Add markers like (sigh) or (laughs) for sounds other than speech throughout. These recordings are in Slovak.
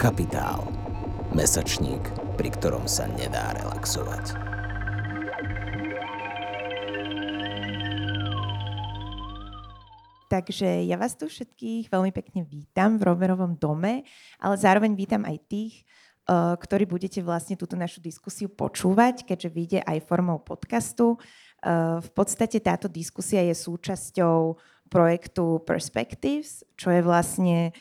Kapitál. Mesačník, pri ktorom sa nedá relaxovať. Takže ja vás tu všetkých veľmi pekne vítam v Roverovom dome, ale zároveň vítam aj tých, eh, ktorí budete vlastne túto našu diskusiu počúvať, keďže vyjde aj formou podcastu. Eh, v podstate táto diskusia je súčasťou projektu Perspectives, čo je vlastne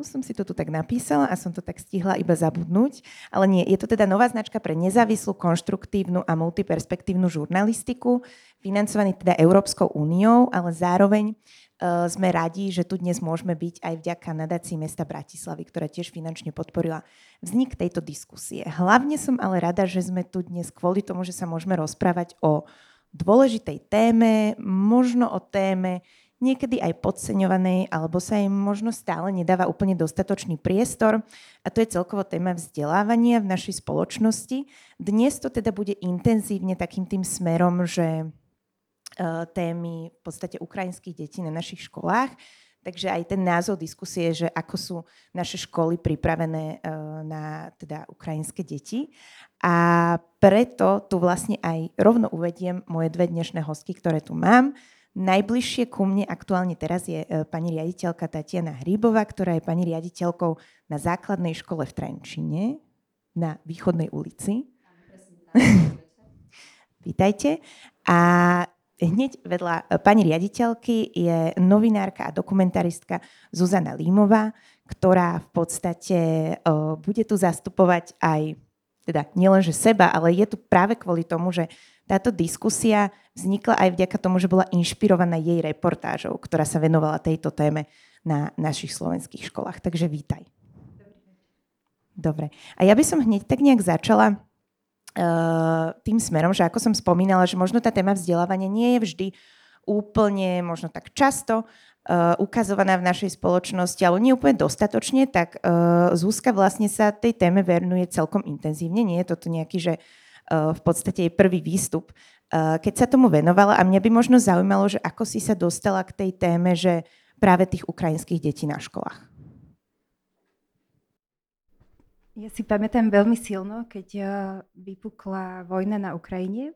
som si to tu tak napísala a som to tak stihla iba zabudnúť, ale nie, je to teda nová značka pre nezávislú, konštruktívnu a multiperspektívnu žurnalistiku, financovaný teda Európskou úniou, ale zároveň uh, sme radi, že tu dnes môžeme byť aj vďaka nadácii mesta Bratislavy, ktorá tiež finančne podporila vznik tejto diskusie. Hlavne som ale rada, že sme tu dnes kvôli tomu, že sa môžeme rozprávať o dôležitej téme, možno o téme, niekedy aj podceňovanej, alebo sa im možno stále nedáva úplne dostatočný priestor. A to je celkovo téma vzdelávania v našej spoločnosti. Dnes to teda bude intenzívne takým tým smerom, že uh, témy v podstate ukrajinských detí na našich školách. Takže aj ten názov diskusie, že ako sú naše školy pripravené uh, na teda ukrajinské deti. A preto tu vlastne aj rovno uvediem moje dve dnešné hostky, ktoré tu mám. Najbližšie ku mne aktuálne teraz je e, pani riaditeľka Tatiana Hríbová, ktorá je pani riaditeľkou na základnej škole v Trenčine na Východnej ulici. (laughs) Vítajte. A hneď vedľa e, pani riaditeľky je novinárka a dokumentaristka Zuzana Límová, ktorá v podstate uh, bude tu zastupovať aj, teda nielenže seba, ale je tu práve kvôli tomu, že táto diskusia vznikla aj vďaka tomu, že bola inšpirovaná jej reportážou, ktorá sa venovala tejto téme na našich slovenských školách. Takže vítaj. Dobre. A ja by som hneď tak nejak začala uh, tým smerom, že ako som spomínala, že možno tá téma vzdelávania nie je vždy úplne, možno tak často uh, ukazovaná v našej spoločnosti, ale nie úplne dostatočne, tak uh, Zúska vlastne sa tej téme venuje celkom intenzívne. Nie je toto nejaký, že uh, v podstate jej prvý výstup. Eh, keď sa tomu venovala a mňa by možno zaujímalo, že ako si sa dostala k tej téme, že práve tých ukrajinských detí na školách. Ja si pamätám veľmi silno, keď eh, vypukla vojna na Ukrajine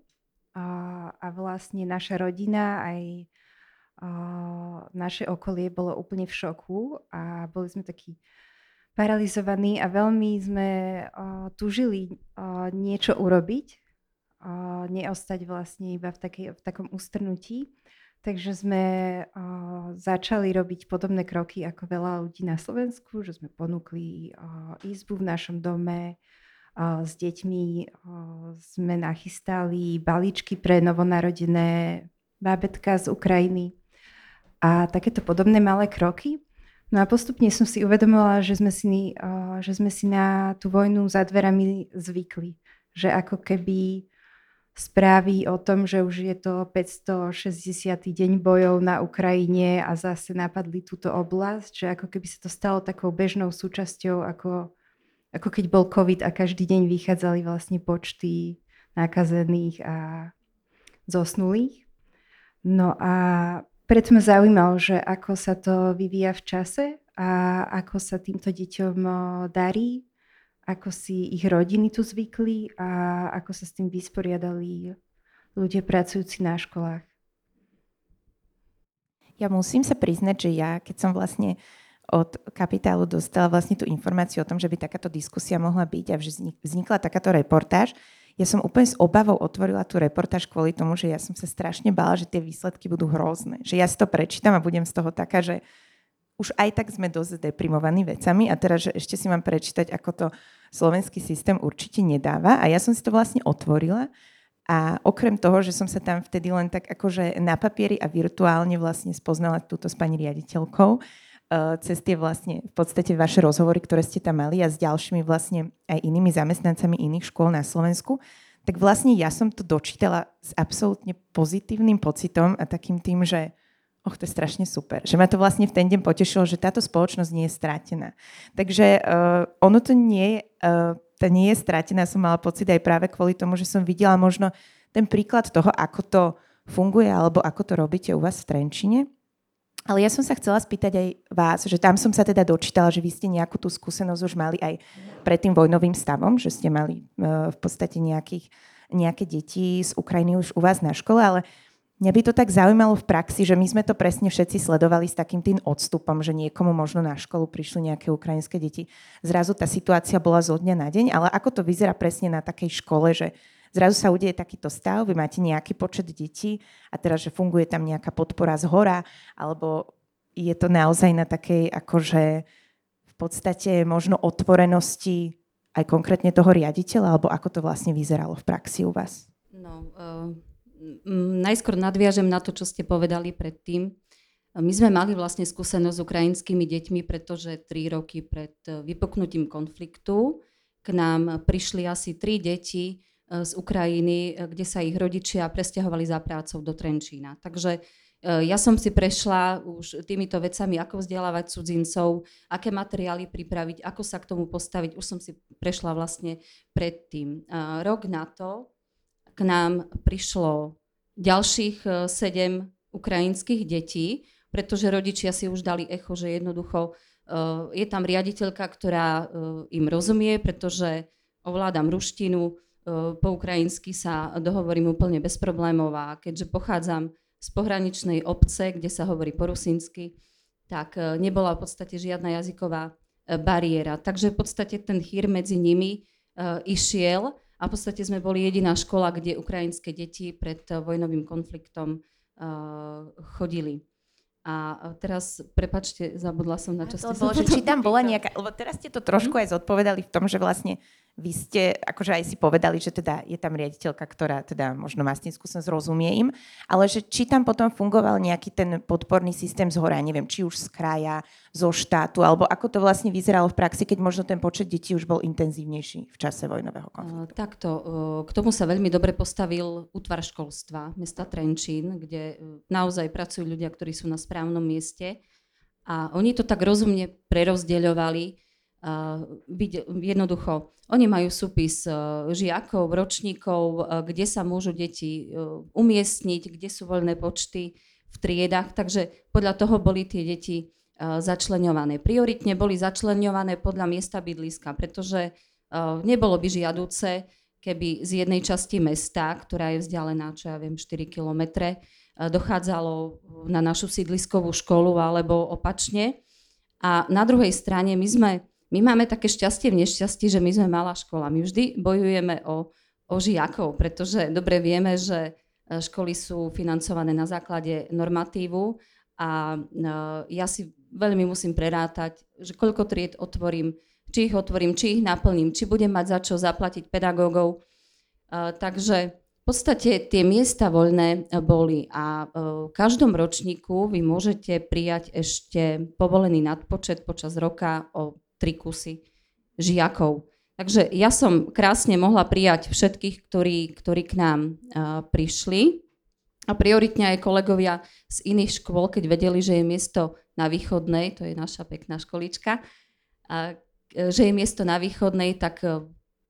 a, a vlastne naša rodina aj naše okolie bolo úplne v šoku a boli sme takí paralizovaní a veľmi sme tužili uh, niečo urobiť, neostať vlastne iba v, takej, v takom ustrnutí. Takže sme uh, začali robiť podobné kroky ako veľa ľudí na Slovensku, že sme ponúkli uh, izbu v našom dome, uh, s deťmi sme nachystali balíčky pre novonarodené bábetka z Ukrajiny a takéto podobné malé kroky. No a postupne som si uvedomila, že sme si, že sme si na tú vojnu za dverami zvykli. Že ako keby správy o tom, že už je to 560. deň bojov na Ukrajine a zase napadli túto oblasť, že ako keby sa to stalo takou bežnou súčasťou, ako, ako keď bol COVID a každý deň vychádzali vlastne počty nakazených a zosnulých. No a preto ma zaujímalo, že ako sa to vyvíja v čase a ako sa týmto deťom darí, ako si ich rodiny tu zvykli a ako sa s tým vysporiadali ľudia pracujúci na školách. Ja musím sa priznať, že ja, keď som vlastne od kapitálu dostala vlastne tú informáciu o tom, že by takáto diskusia mohla byť a že vznikla takáto reportáž, ja som úplne s obavou otvorila tú reportáž kvôli tomu, že ja som sa strašne bála, že tie výsledky budú hrozné. Že ja si to prečítam a budem z toho taká, že už aj tak sme dosť deprimovaní vecami a teraz, že ešte si mám prečítať, ako to slovenský systém určite nedáva. A ja som si to vlastne otvorila a okrem toho, že som sa tam vtedy len tak akože na papieri a virtuálne vlastne spoznala túto s pani riaditeľkou, Eh, cez tie vlastne v podstate vaše rozhovory, ktoré ste tam mali a s ďalšími vlastne aj inými zamestnancami iných škôl na Slovensku, tak vlastne ja som to dočítala s absolútne pozitívnym pocitom a takým tým, že och, to je strašne super. Že ma to vlastne v ten deň potešilo, že táto spoločnosť nie je strátená. Takže uh, ono to nie uh, to nie je strátená, som mala pocit aj práve kvôli tomu, že som videla možno ten príklad toho, ako to funguje alebo ako to robíte u vás v Trenčine Ale ja som sa chcela spýtať aj vás, že tam som sa teda dočítala, že vy ste nejakú tú skúsenosť už mali aj pred tým vojnovým stavom, že ste mali uh, v podstate nejakých, nejaké deti z Ukrajiny už u vás na škole, ale mňa by to tak zaujímalo v praxi, že my sme to presne všetci sledovali s takým tým odstupom, že niekomu možno na školu prišli nejaké ukrajinské deti. Zrazu tá situácia bola zo dňa na deň, ale ako to vyzerá presne na takej škole, že zrazu sa udeje takýto stav, vy máte nejaký počet detí a teraz, že funguje tam nejaká podpora z hora, alebo je to naozaj na takej akože v podstate možno otvorenosti aj konkrétne toho riaditeľa, alebo ako to vlastne vyzeralo v praxi u vás? No, uh, najskôr nadviažem na to, čo ste povedali predtým. My sme mali vlastne skúsenosť s ukrajinskými deťmi, pretože tri roky pred vypuknutím konfliktu k nám prišli asi tri deti E, z Ukrajiny, e, kde sa ich rodičia presťahovali za prácou do Trenčína. Takže e, ja som si prešla už týmito vecami, ako vzdelávať cudzincov, aké materiály pripraviť, ako sa k tomu postaviť. Už som si prešla vlastne predtým. Rok na to k nám prišlo ďalších sedem ukrajinských detí, pretože rodičia si už dali echo, že jednoducho je tam riaditeľka, ktorá im rozumie, pretože ovládam ruštinu, po ukrajinsky sa dohovorím úplne bez problémov a keďže pochádzam z pohraničnej obce, kde sa hovorí po rusinsky, tak e, nebola v podstate žiadna jazyková e, bariéra. Takže v podstate ten chýr medzi nimi išiel a v podstate sme boli jediná škola, kde ukrajinské deti pred vojnovým konfliktom uh, chodili. A teraz, prepačte, zabudla som na čo ste sa Či tam bola nejaká, lebo teraz ste to trošku aj zodpovedali v tom, že vlastne vy ste akože aj si povedali, že teda je tam riaditeľka, ktorá teda možno má s tým skúsenosť, rozumie im, ale že či tam potom fungoval nejaký ten podporný systém z hora, neviem, či už z kraja, zo štátu, alebo ako to vlastne vyzeralo v praxi, keď možno ten počet detí už bol intenzívnejší v čase vojnového konfliktu. Takto, k tomu sa veľmi dobre postavil útvar školstva mesta Trenčín, kde naozaj pracujú ľudia, ktorí sú na správnom mieste a oni to tak rozumne prerozdeľovali, jednoducho, oni majú súpis e, žiakov, ročníkov, e, kde sa môžu deti umiestniť, kde sú voľné počty v triedách, takže podľa toho boli tie deti začleňované. Prioritne boli začleňované podľa miesta bydliska, pretože nebolo by žiaduce, keby z jednej časti mesta, ktorá je vzdialená, čo ja viem, 4 kilometre, dochádzalo na našu sídliskovú školu alebo opačne. A na druhej strane my sme my máme také šťastie v nešťastí, že my sme malá škola. My vždy bojujeme o, o žiakov, pretože dobre vieme, že e, školy sú financované na základe normatívu a e, ja si veľmi musím prerátať, že koľko tried otvorím, či ich otvorím, či ich naplním, či budem mať za čo zaplatiť pedagógov. E, takže v podstate tie miesta voľné boli a v každom ročníku vy môžete prijať ešte povolený nadpočet počas roka o tri kusy žiakov. Takže ja som krásne mohla prijať všetkých, ktorí, ktorí k nám uh, prišli. A prioritne aj kolegovia z iných škôl, keď vedeli, že je miesto na východnej, to je naša pekná školička, a, že je miesto na východnej, tak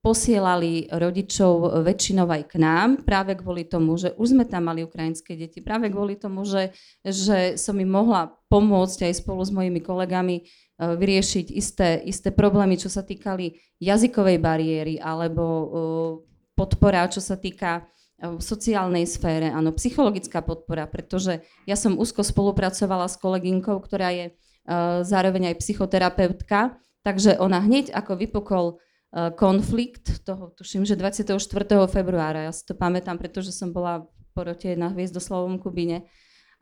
posielali rodičov väčšinou aj k nám, práve kvôli tomu, že už sme tam mali ukrajinské deti, práve kvôli tomu, že, že som im mohla pomôcť aj spolu s mojimi kolegami Eh, vyriešiť isté, isté problémy, čo sa týkali jazykovej bariéry alebo eh, podpora, čo sa týka v eh, sociálnej sfére, áno, psychologická podpora, pretože ja som úzko spolupracovala s kolegynkou, ktorá je zároveň aj psychoterapeutka, takže ona hneď ako vypukol konflikt, toho tuším, že 24. februára, ja si to pamätám, pretože som bola v porote na Hviezdoslavom Kubine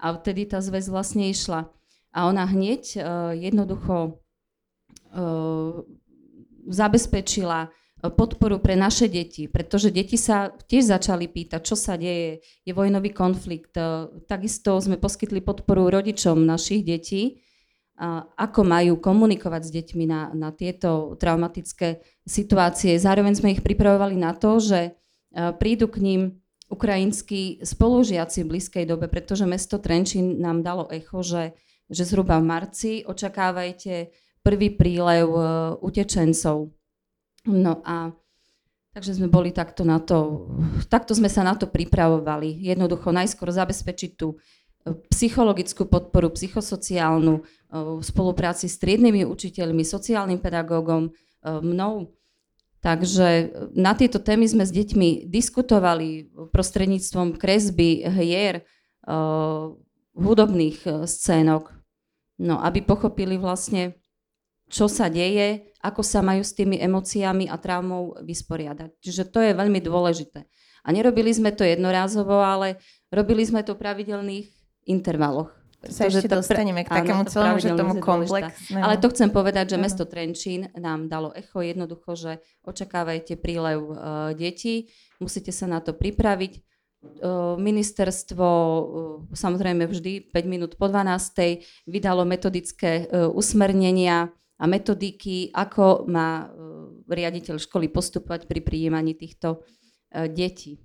a vtedy tá zväz vlastne išla a ona hneď uh, jednoducho uh, zabezpečila podporu pre naše deti, pretože deti sa tiež začali pýtať, čo sa deje, je vojnový konflikt. Takisto sme poskytli podporu rodičom našich detí, ako majú komunikovať s deťmi na, na tieto traumatické situácie. Zároveň sme ich pripravovali na to, že prídu k ním ukrajinskí spolužiaci v blízkej dobe, pretože mesto Trenčín nám dalo echo, že že zhruba v marci očakávajte prvý prílev uh, utečencov. No a takže sme boli takto na to, takto sme sa na to pripravovali. Jednoducho najskôr zabezpečiť tú psychologickú podporu, psychosociálnu, e, v spolupráci s triednymi učiteľmi, sociálnym pedagógom, e, mnou. Takže na tieto témy sme s deťmi diskutovali prostredníctvom kresby, hier, hudobných scénok, no aby pochopili vlastne, čo sa deje, ako sa majú s tými emóciami a traumou vysporiadať. Čiže to je veľmi dôležité. A nerobili sme to jednorázovo, ale robili sme to v pravidelných intervaloch. Sa ešte to dostaneme k takému celému, že tomu komplexnému. Ale to chcem povedať, že mesto Trenčín nám dalo echo jednoducho, že očakávajte prílev uh, detí, musíte sa na to pripraviť. Ministerstvo samozrejme vždy 5 minút po 12. vydalo metodické usmernenia a metodiky, ako má riaditeľ školy postupovať pri prijímaní týchto detí.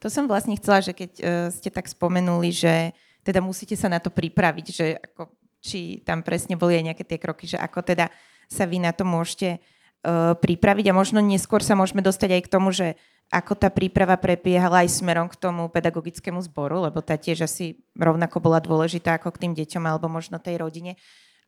To som vlastne chcela, že keď ste tak spomenuli, že teda musíte sa na to pripraviť, že ako, či tam presne boli aj nejaké tie kroky, že ako teda sa vy na to môžete pripraviť a možno neskôr sa môžeme dostať aj k tomu, že ako tá príprava prebiehala aj smerom k tomu pedagogickému zboru, lebo tá tiež asi rovnako bola dôležitá ako k tým deťom alebo možno tej rodine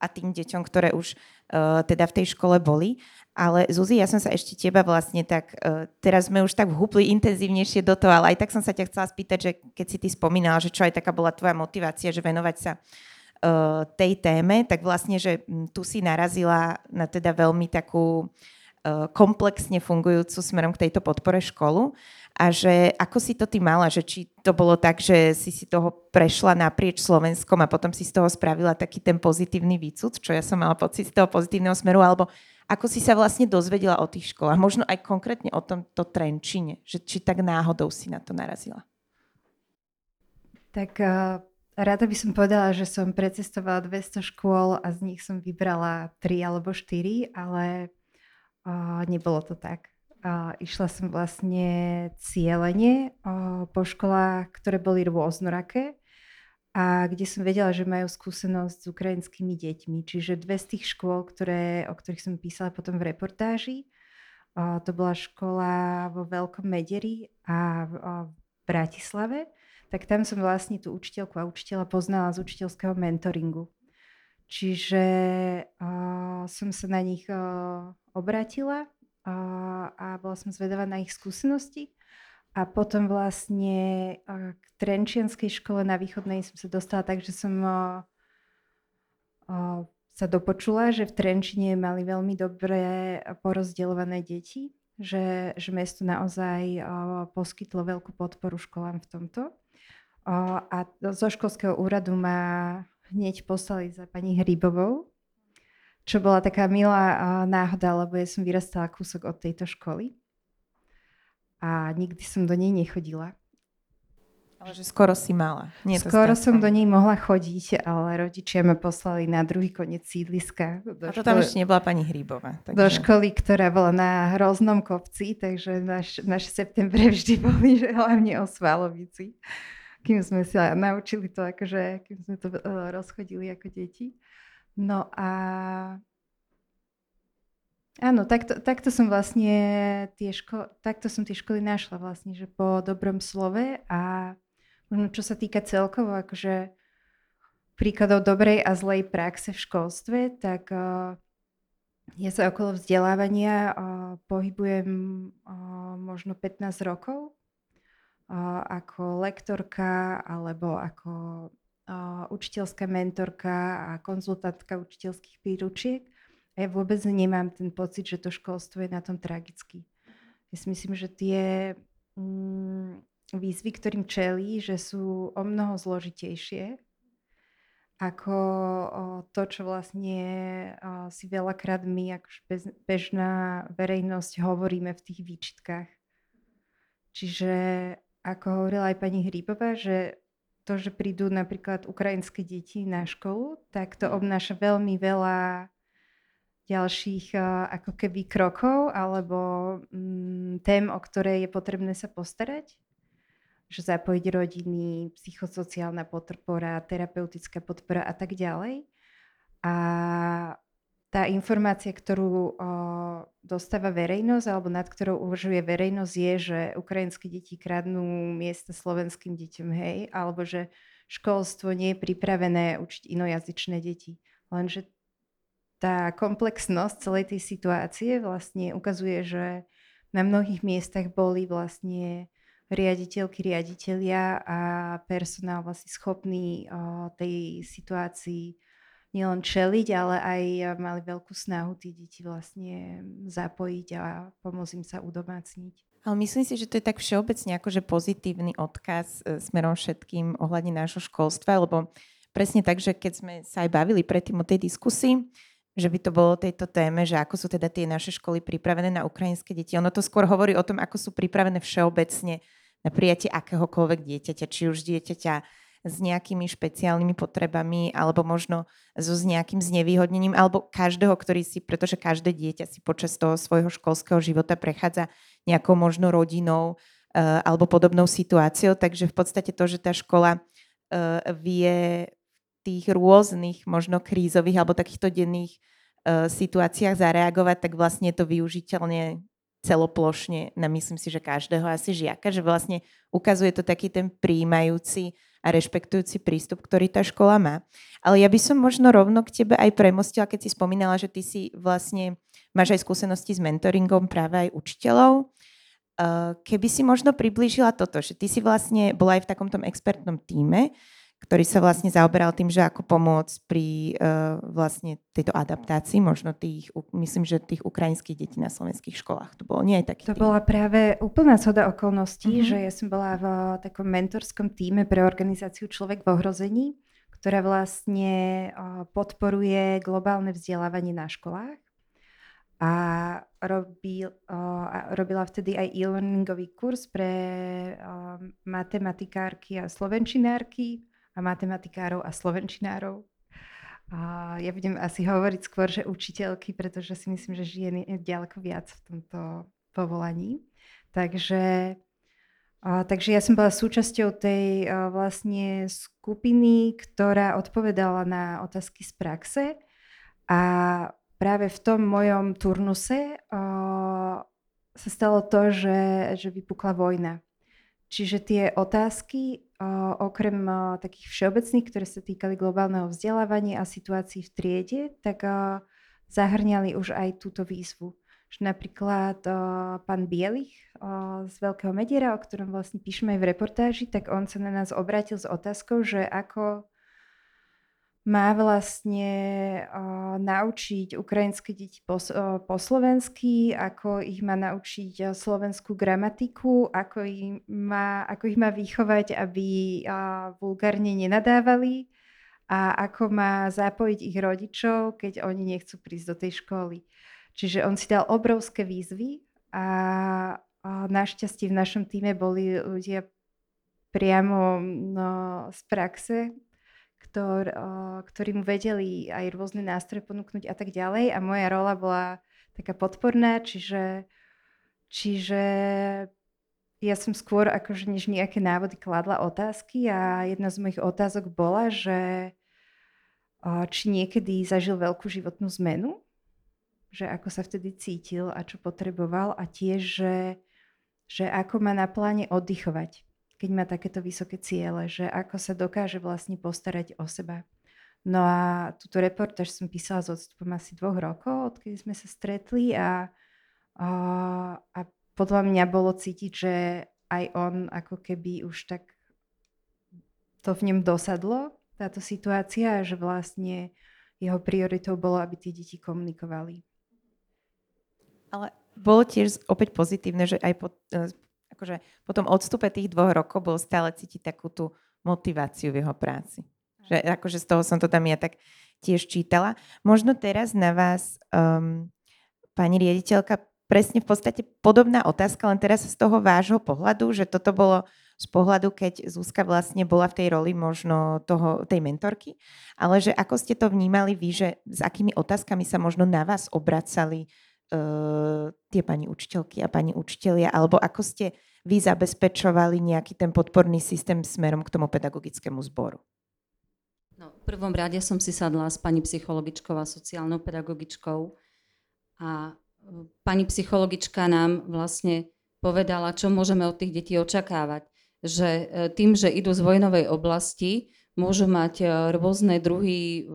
a tým deťom, ktoré už uh, teda v tej škole boli. Ale Zuzi, ja som sa ešte teba vlastne tak, uh, teraz sme už tak vhúpli intenzívnejšie do toho, ale aj tak som sa ťa chcela spýtať, že keď si ty spomínala, že čo aj taká bola tvoja motivácia, že venovať sa uh, tej téme, tak vlastne, že tu si narazila na teda veľmi takú komplexne fungujúcu smerom k tejto podpore školu a že ako si to ty mala, že či to bolo tak, že si si toho prešla naprieč Slovenskom a potom si z toho spravila taký ten pozitívny výcud, čo ja som mala pocit z toho pozitívneho smeru, alebo ako si sa vlastne dozvedela o tých školách? Možno aj konkrétne o tomto Trenčine, že či tak náhodou si na to narazila? Tak uh, rada by som povedala, že som precestovala 200 škôl a z nich som vybrala 3 alebo 4, ale uh, nebolo to tak. Uh, išla som vlastne cieľene uh, po školách, ktoré boli rôznoraké a kde som vedela, že majú skúsenosť s ukrajinskými deťmi. Čiže dve z tých škôl, ktoré, o ktorých som písala potom v reportáži, to bola škola vo Veľkom Mederi a v, Bratislave, tak tam som vlastne tú učiteľku a učiteľa poznala z učiteľského mentoringu. Čiže o, som sa na nich o, obratila o, a bola som zvedavá na ich skúsenosti. A potom vlastne k Trenčianskej škole na východnej som sa dostala tak, že som o, o, sa dopočula, že v Trenčine mali veľmi dobre porozdeľované deti, že, že mesto naozaj o, poskytlo veľkú podporu školám v tomto. O, a zo školského úradu ma hneď poslali za pani Hrybovou, čo bola taká milá náhoda, lebo ja som vyrastala kúsok od tejto školy a nikdy som do nej nechodila. Ale že skoro si mala. Nie skoro som do nej mohla chodiť, ale rodičia ma poslali na druhý koniec sídliska. Do a to tam ešte nebola pani Hríbová. Takže... Do školy, ktorá bola na hroznom kopci, takže naš, naše septembre vždy boli že hlavne o Svalovici. Kým sme sa naučili to, akože, kým sme to uh, rozchodili ako deti. No a Áno, takto, takto som vlastne tie ško- takto som tie školy našla vlastne, že po dobrom slove a možno čo sa týka celkovo akože príkladov dobrej a zlej praxe v školstve, tak uh, ja sa okolo vzdelávania uh, pohybujem uh, možno 15 rokov uh, ako lektorka alebo ako učiteľská mentorka a konzultantka učiteľských príručiek. A ja vôbec nemám ten pocit, že to školstvo je na tom tragicky. Ja si myslím, že tie mm, výzvy, ktorým čelí, že sú o mnoho zložitejšie ako to, čo vlastne si veľakrát my, ako bežná verejnosť, hovoríme v tých výčitkách. Čiže ako hovorila aj pani Hríbová, že to, že prídu napríklad ukrajinské deti na školu, tak to obnáša veľmi veľa ďalších ako keby krokov alebo mm, tém, o ktoré je potrebné sa postarať. Že zapojiť rodiny, psychosociálna podpora, terapeutická podpora a tak ďalej. A tá informácia, ktorú o, dostáva verejnosť alebo nad ktorou uvažuje verejnosť je, že ukrajinské deti kradnú miesta slovenským deťom, hej, alebo že školstvo nie je pripravené učiť inojazyčné deti. Lenže tá komplexnosť celej tej situácie vlastne ukazuje, že na mnohých miestach boli vlastne riaditeľky, riaditeľia a personál vlastne schopný o, tej situácii nielen čeliť, ale aj mali veľkú snahu tí deti vlastne zapojiť a pomôcť im sa udomácniť. Ale myslím si, že to je tak všeobecne akože pozitívny odkaz e, smerom všetkým ohľadne nášho školstva, lebo presne tak, že keď sme sa aj bavili predtým o tej diskusii, že by to bolo tejto téme, že ako sú teda tie naše školy pripravené na ukrajinské deti. Ono to skôr hovorí o tom, ako sú pripravené všeobecne na prijatie akéhokoľvek dieťaťa, či už dieťaťa s nejakými špeciálnymi potrebami alebo možno so s nejakým znevýhodnením alebo každého, ktorý si, pretože každé dieťa si počas toho svojho školského života prechádza nejakou možno rodinou uh, alebo podobnou situáciou, takže v podstate to, že tá škola uh, vie tých rôznych možno krízových alebo takýchto denných uh, situáciách zareagovať, tak vlastne je to využiteľne celoplošne na myslím si, že každého asi žiaka, že vlastne ukazuje to taký ten príjmajúci a rešpektujúci prístup, ktorý tá škola má. Ale ja by som možno rovno k tebe aj premostila, keď si spomínala, že ty si vlastne máš aj skúsenosti s mentoringom práve aj učiteľov. Keby si možno priblížila toto, že ty si vlastne bola aj v takomto expertnom týme, ktorý sa vlastne zaoberal tým, že ako pomôcť pri uh, vlastne tejto adaptácii, možno tých, myslím, že tých ukrajinských detí na slovenských školách. To bolo nie aj taký To tým. bola práve úplná soda okolností, uh-huh. že ja som bola v takom mentorskom týme pre organizáciu Človek v ohrození, ktorá vlastne uh, podporuje globálne vzdelávanie na školách. A robil, uh, robila vtedy aj e-learningový kurz pre uh, matematikárky a slovenčinárky a matematikárov a slovenčinárov. A ja budem asi hovoriť skôr, že učiteľky, pretože si myslím, že žien je ďaleko viac v tomto povolaní. Takže, a, takže ja som bola súčasťou tej a, vlastne skupiny, ktorá odpovedala na otázky z praxe a práve v tom mojom turnuse a, sa stalo to, že, že vypukla vojna. Čiže tie otázky okrem takých všeobecných, ktoré sa týkali globálneho vzdelávania a situácií v triede, tak zahrňali už aj túto výzvu. Že napríklad pán Bielich z Veľkého Mediera, o ktorom vlastne píšeme aj v reportáži, tak on sa na nás obrátil s otázkou, že ako má vlastne uh, naučiť ukrajinské deti po, uh, po slovensky, ako ich má naučiť uh, slovenskú gramatiku, ako ich má, ako ich má vychovať, aby uh, vulgárne nenadávali a ako má zapojiť ich rodičov, keď oni nechcú prísť do tej školy. Čiže on si dal obrovské výzvy a, a našťastie v našom týme boli ľudia priamo no, z praxe, ktor, ktorí mu vedeli aj rôzne nástroje ponúknuť a tak ďalej. A moja rola bola taká podporná, čiže, čiže ja som skôr akože než nejaké návody kladla otázky. A jedna z mojich otázok bola, že či niekedy zažil veľkú životnú zmenu, že ako sa vtedy cítil a čo potreboval? A tiež, že, že ako má na pláne oddychovať keď má takéto vysoké ciele, že ako sa dokáže vlastne postarať o seba. No a túto reportáž som písala s odstupom asi dvoch rokov, odkedy sme sa stretli a, a, a podľa mňa bolo cítiť, že aj on ako keby už tak to v ňom dosadlo, táto situácia, že vlastne jeho prioritou bolo, aby tie deti komunikovali. Ale bolo tiež opäť pozitívne, že aj po, akože po tom odstupe tých dvoch rokov bol stále cítiť takú tú motiváciu v jeho práci. Že akože z toho som to tam ja tak tiež čítala. Možno teraz na vás, um, pani riaditeľka, presne v podstate podobná otázka, len teraz z toho vášho pohľadu, že toto bolo z pohľadu, keď Zuzka vlastne bola v tej roli možno toho, tej mentorky, ale že ako ste to vnímali vy, že s akými otázkami sa možno na vás obracali uh, tie pani učiteľky a pani učitelia, alebo ako ste vy zabezpečovali nejaký ten podporný systém smerom k tomu pedagogickému zboru? No, v prvom rade som si sadla s pani psychologičkou a sociálnou pedagogičkou a e, pani psychologička nám vlastne povedala, čo môžeme od tých detí očakávať. Že e, tým, že idú z vojnovej oblasti, môžu mať rôzne druhy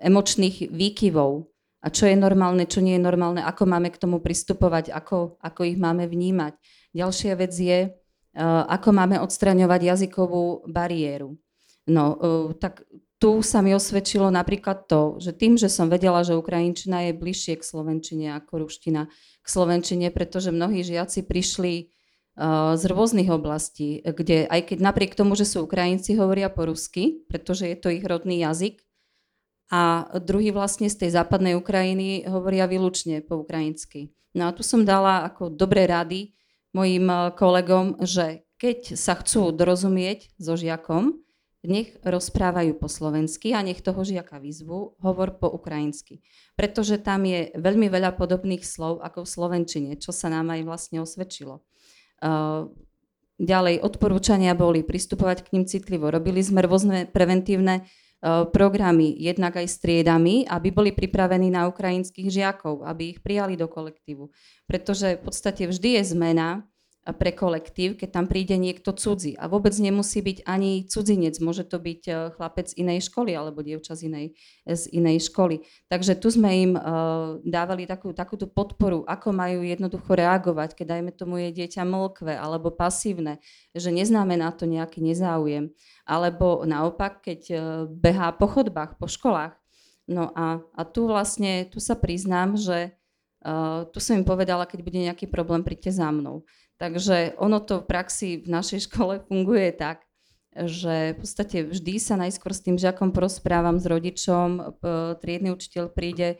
emočných výkyvov. A čo je normálne, čo nie je normálne, ako máme k tomu pristupovať, ako, ako ich máme vnímať. Ďalšia vec je, ako máme odstraňovať jazykovú bariéru. No, tak tu sa mi osvedčilo napríklad to, že tým, že som vedela, že Ukrajinčina je bližšie k Slovenčine ako ruština k Slovenčine, pretože mnohí žiaci prišli uh, z rôznych oblastí, kde aj keď napriek tomu, že sú Ukrajinci, hovoria po rusky, pretože je to ich rodný jazyk, a druhý vlastne z tej západnej Ukrajiny hovoria výlučne po ukrajinsky. No a tu som dala ako dobré rady mojim kolegom, že keď sa chcú dorozumieť so žiakom, nech rozprávajú po slovensky a nech toho žiaka vyzvu, hovor po ukrajinsky. Pretože tam je veľmi veľa podobných slov ako v slovenčine, čo sa nám aj vlastne osvedčilo. Uh, ďalej odporúčania boli pristupovať k ním citlivo. Robili sme rôzne preventívne programy, jednak aj striedami, aby boli pripravení na ukrajinských žiakov, aby ich prijali do kolektívu. Pretože v podstate vždy je zmena pre kolektív, keď tam príde niekto cudzí. A vôbec nemusí byť ani cudzinec, môže to byť e, chlapec inej školy alebo dievča z inej, z inej školy. Takže tu sme im uh, dávali takú, takúto podporu, ako majú jednoducho reagovať, keď dajme tomu je dieťa mlkve alebo pasívne, že neznamená to nejaký nezáujem. Alebo naopak, keď uh, behá po chodbách, po školách. No a, a tu vlastne, tu sa priznám, že uh, tu som im povedala, keď bude nejaký problém, príďte za mnou. Takže ono to v praxi v našej škole funguje tak, že v podstate vždy sa najskôr s tým žiakom porozprávam s rodičom, triedny učiteľ príde e,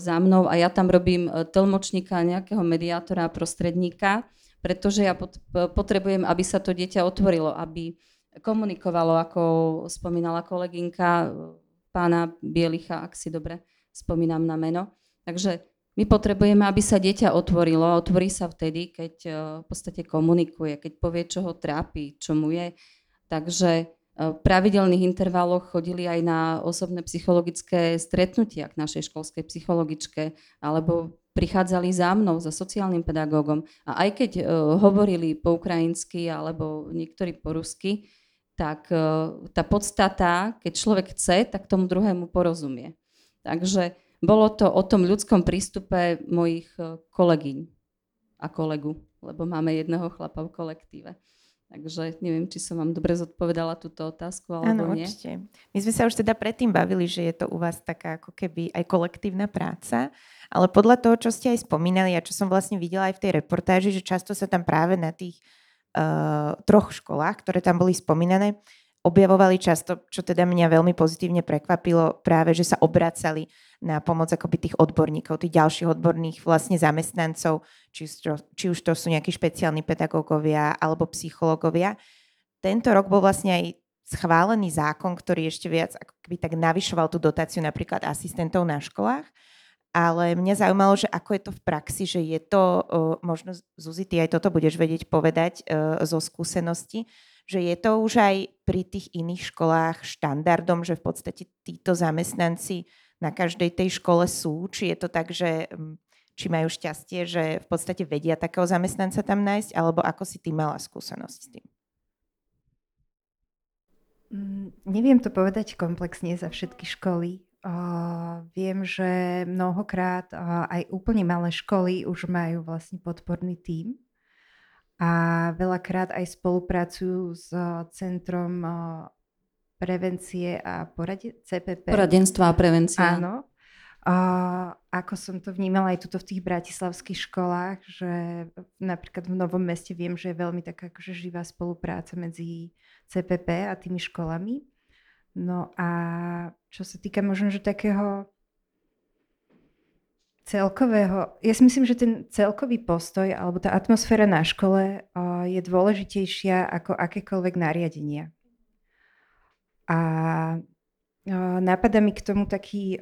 za mnou a ja tam robím e, tlmočníka, nejakého mediátora, prostredníka, pretože ja potrebujem, aby sa to dieťa otvorilo, aby komunikovalo, ako spomínala kolegynka pána Bielicha, ak si dobre spomínam na meno. Takže my potrebujeme, aby sa dieťa otvorilo. Otvorí sa vtedy, keď eh, v podstate komunikuje, keď povie, čo ho trápi, čo mu je. Takže eh, v pravidelných intervaloch chodili aj na osobné psychologické stretnutia k našej školskej psychologičke, alebo prichádzali za mnou, za sociálnym pedagógom. A aj keď uh, hovorili po ukrajinsky alebo niektorí po rusky, tak uh, tá podstata, keď človek chce, tak tomu druhému porozumie. Takže bolo to o tom ľudskom prístupe mojich e, kolegyň a kolegu, lebo máme jedného chlapa v kolektíve. Takže neviem, či som vám dobre zodpovedala túto otázku, alebo Áno, nie. určite. My sme sa už teda predtým bavili, že je to u vás taká ako keby aj kolektívna práca, ale podľa toho, čo ste aj spomínali a čo som vlastne videla aj v tej reportáži, že často sa tam práve na tých uh, troch školách, ktoré tam boli spomínané, objavovali často, čo teda mňa veľmi pozitívne prekvapilo, práve, že sa obracali na pomoc akoby tých odborníkov, tých ďalších odborných vlastne zamestnancov, či, či už to sú nejakí špeciálni pedagógovia alebo psychológovia. Tento rok bol vlastne aj schválený zákon, ktorý ešte viac akoby tak navyšoval tú dotáciu napríklad asistentov na školách. Ale mňa zaujímalo, že ako je to v praxi, že je to, možno Zuzi, ty aj toto budeš vedieť povedať zo skúsenosti, že je to už aj pri tých iných školách štandardom, že v podstate títo zamestnanci na každej tej škole sú, či je to tak, že mm, či majú šťastie, že v podstate vedia takého zamestnanca tam nájsť, alebo ako si ty mala skúsenosť s tým? Mm, neviem to povedať komplexne za všetky školy. Viem, že mnohokrát aj úplne malé školy už majú vlastne podporný tím a veľakrát aj spolupracujú s Centrom prevencie a poradie, CPP. Poradenstva a prevencia. Áno. A ako som to vnímala aj tuto v tých bratislavských školách, že napríklad v Novom meste viem, že je veľmi taká akože živá spolupráca medzi CPP a tými školami. No a čo sa týka možno, že takého celkového, ja si myslím, že ten celkový postoj alebo tá atmosféra na škole je dôležitejšia ako akékoľvek nariadenia. A napadá mi k tomu taký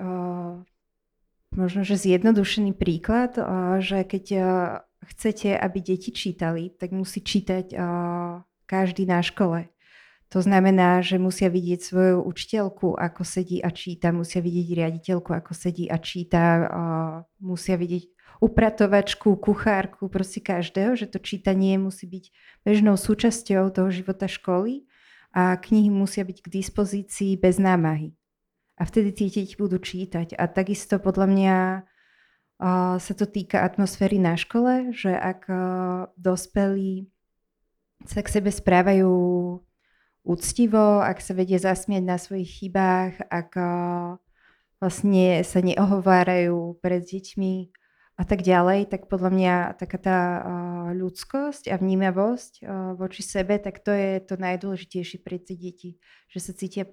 možno, že zjednodušený príklad, že keď chcete, aby deti čítali, tak musí čítať každý na škole. To znamená, že musia vidieť svoju učiteľku, ako sedí a číta, musia vidieť riaditeľku, ako sedí a číta, musia vidieť upratovačku, kuchárku, proste každého, že to čítanie musí byť bežnou súčasťou toho života školy a knihy musia byť k dispozícii bez námahy. A vtedy tie deti budú čítať. A takisto podľa mňa uh, sa to týka atmosféry na škole, že ak uh, dospelí sa k sebe správajú úctivo, ak sa vedia zasmiať na svojich chybách, ak uh, vlastne sa neohovárajú pred deťmi, a tak ďalej, tak podľa mňa taká tá ľudskosť a vnímavosť voči sebe, tak to je to najdôležitejšie pre tie deti. Že sa cítia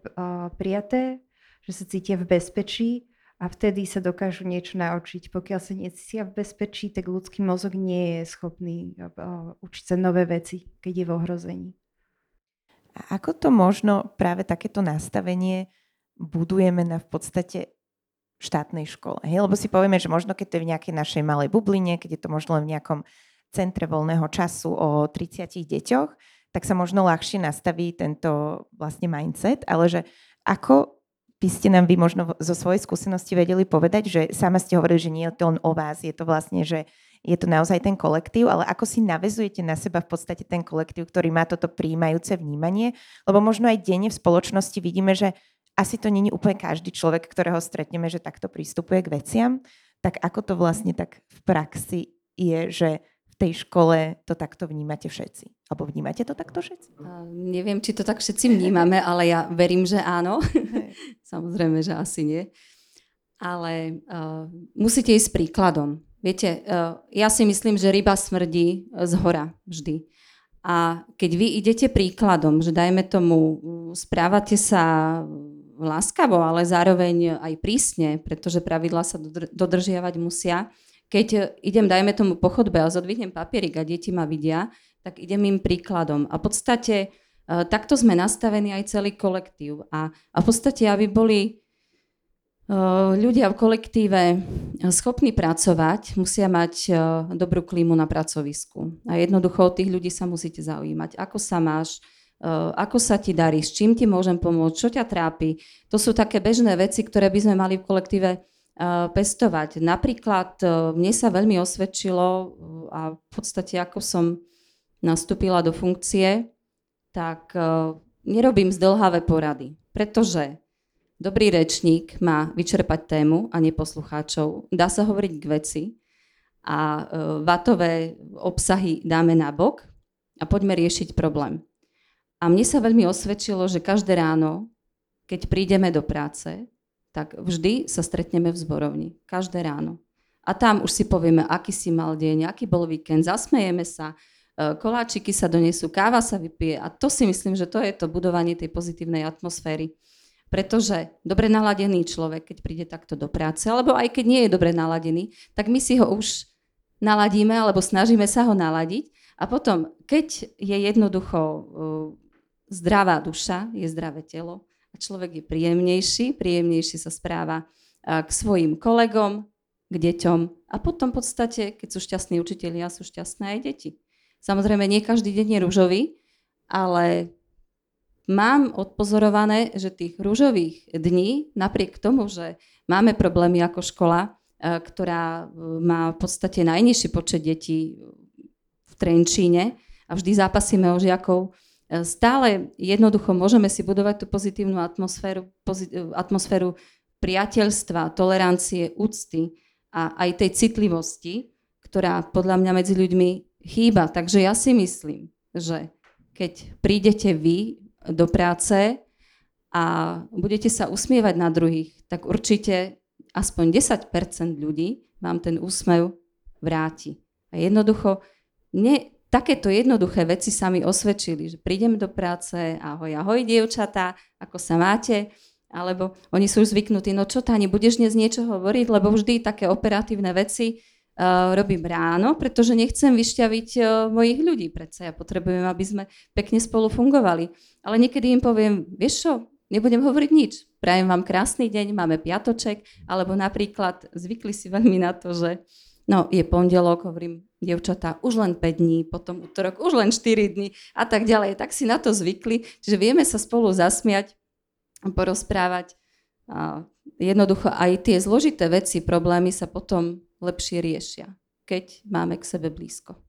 prijaté, že sa cítia v bezpečí a vtedy sa dokážu niečo naučiť. Pokiaľ sa necítia v bezpečí, tak ľudský mozog nie je schopný učiť sa nové veci, keď je v ohrození. A ako to možno práve takéto nastavenie budujeme na v podstate štátnej škole. Hej? Lebo si povieme, že možno keď to je v nejakej našej malej bubline, keď je to možno len v nejakom centre voľného času o 30 deťoch, tak sa možno ľahšie nastaví tento vlastne mindset, ale že ako by ste nám vy možno zo svojej skúsenosti vedeli povedať, že sama ste hovorili, že nie je to len o vás, je to vlastne, že je to naozaj ten kolektív, ale ako si navezujete na seba v podstate ten kolektív, ktorý má toto príjmajúce vnímanie, lebo možno aj denne v spoločnosti vidíme, že asi to není úplne každý človek, ktorého stretneme, že takto prístupuje k veciam, tak ako to vlastne tak v praxi je, že v tej škole to takto vnímate všetci? Alebo vnímate to takto všetci? Uh, neviem, či to tak všetci vnímame, ale ja verím, že áno. (laughs) Samozrejme, že asi nie. Ale uh, musíte ísť príkladom. Viete, uh, ja si myslím, že ryba smrdí z hora vždy. A keď vy idete príkladom, že dajme tomu, správate sa láskavo, ale zároveň aj prísne, pretože pravidlá sa dodržiavať musia. Keď idem, dajme tomu po chodbe a zodvihnem papierik a deti ma vidia, tak idem im príkladom. A v podstate e, takto sme nastavení aj celý kolektív. A, a v podstate, aby boli e, ľudia v kolektíve schopní pracovať, musia mať e, dobrú klímu na pracovisku. A jednoducho od tých ľudí sa musíte zaujímať. Ako sa máš, ako sa ti darí, s čím ti môžem pomôcť, čo ťa trápi. To sú také bežné veci, ktoré by sme mali v kolektíve eh, pestovať. Napríklad eh, mne sa veľmi osvedčilo a v podstate ako som nastúpila do funkcie, tak nerobím zdlhavé porady, pretože dobrý rečník má vyčerpať tému a neposlucháčov. Dá sa hovoriť k veci a vatové obsahy dáme na bok a poďme riešiť problém. A mne sa veľmi osvedčilo, že každé ráno, keď prídeme do práce, tak vždy sa stretneme v zborovni. Každé ráno. A tam už si povieme, aký si mal deň, aký bol víkend, zasmejeme sa, e, koláčiky sa donesú, káva sa vypije a to si myslím, že to je to budovanie tej pozitívnej atmosféry. Pretože dobre naladený človek, keď príde takto do práce, alebo aj keď nie je dobre naladený, tak my si ho už naladíme alebo snažíme sa ho naladiť a potom, keď je jednoducho e, zdravá duša, je zdravé telo a človek je príjemnejší, príjemnejšie sa správa k svojim kolegom, k deťom a potom v podstate, keď sú šťastní učitelia, sú šťastné aj deti. Samozrejme, nie každý deň je rúžový, ale mám odpozorované, že tých rúžových dní, napriek tomu, že máme problémy ako škola, ktorá má v podstate najnižší počet detí v Trenčíne a vždy zápasíme o žiakov, stále jednoducho môžeme si budovať tú pozitívnu atmosféru, pozit, atmosféru priateľstva, tolerancie, úcty a aj tej citlivosti, ktorá podľa mňa medzi ľuďmi chýba. Takže ja si myslím, že keď prídete vy do práce a budete sa usmievať na druhých, tak určite aspoň 10% ľudí vám ten úsmev vráti. A jednoducho ne, takéto jednoduché veci sa mi osvedčili, že prídem do práce, ahoj, ahoj dievčatá, ako sa máte, alebo oni sú už zvyknutí, no čo Tani, budeš dnes niečo hovoriť, lebo vždy také operatívne veci uh, robím ráno, pretože nechcem vyšťaviť uh, mojich ľudí, predsa. Ja potrebujem, aby sme pekne spolu fungovali. Ale niekedy im poviem, vieš čo, nebudem hovoriť nič, prajem vám krásny deň, máme piatoček, alebo napríklad zvykli si veľmi na to, že no je pondelok, hovorím, dievčatá, už len 5 dní, potom útorok, už len 4 dní a tak ďalej. Tak si na to zvykli, že vieme sa spolu zasmiať, porozprávať. A jednoducho aj tie zložité veci, problémy sa potom lepšie riešia, keď máme k sebe blízko.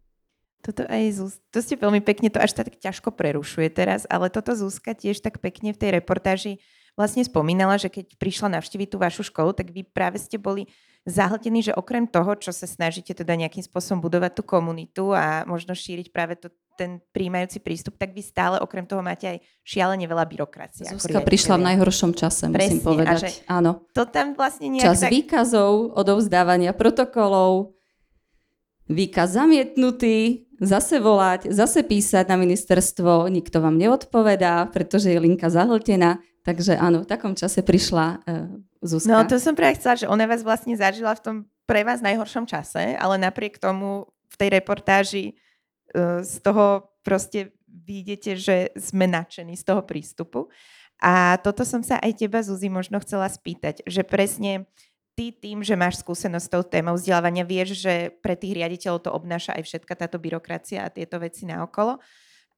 Toto aj Zuz, to ste veľmi pekne, to až tak ťažko prerušuje teraz, ale toto Zuzka tiež tak pekne v tej reportáži vlastne spomínala, že keď prišla navštíviť tú vašu školu, tak vy práve ste boli zahltení, že okrem toho, čo sa snažíte teda nejakým spôsobom budovať tú komunitu a možno šíriť práve to, ten príjmajúci prístup, tak vy stále okrem toho máte aj šialene veľa byrokracie. Zuzka prišla v najhoršom čase, Presne, musím povedať. Áno. To tam vlastne nejak Čas tak... výkazov, odovzdávania protokolov, výkaz zamietnutý, zase volať, zase písať na ministerstvo, nikto vám neodpovedá, pretože je linka zahltená. Takže áno, v takom čase prišla uh, Zuzka. No to som práve chcela, že ona vás vlastne zažila v tom pre vás najhoršom čase, ale napriek tomu v tej reportáži uh, z toho proste vidíte, že sme nadšení z toho prístupu. A toto som sa aj teba, Zuzi, možno chcela spýtať, že presne ty tým, že máš skúsenosť s tou témou vzdelávania, vieš, že pre tých riaditeľov to obnáša aj všetka táto byrokracia a tieto veci naokolo.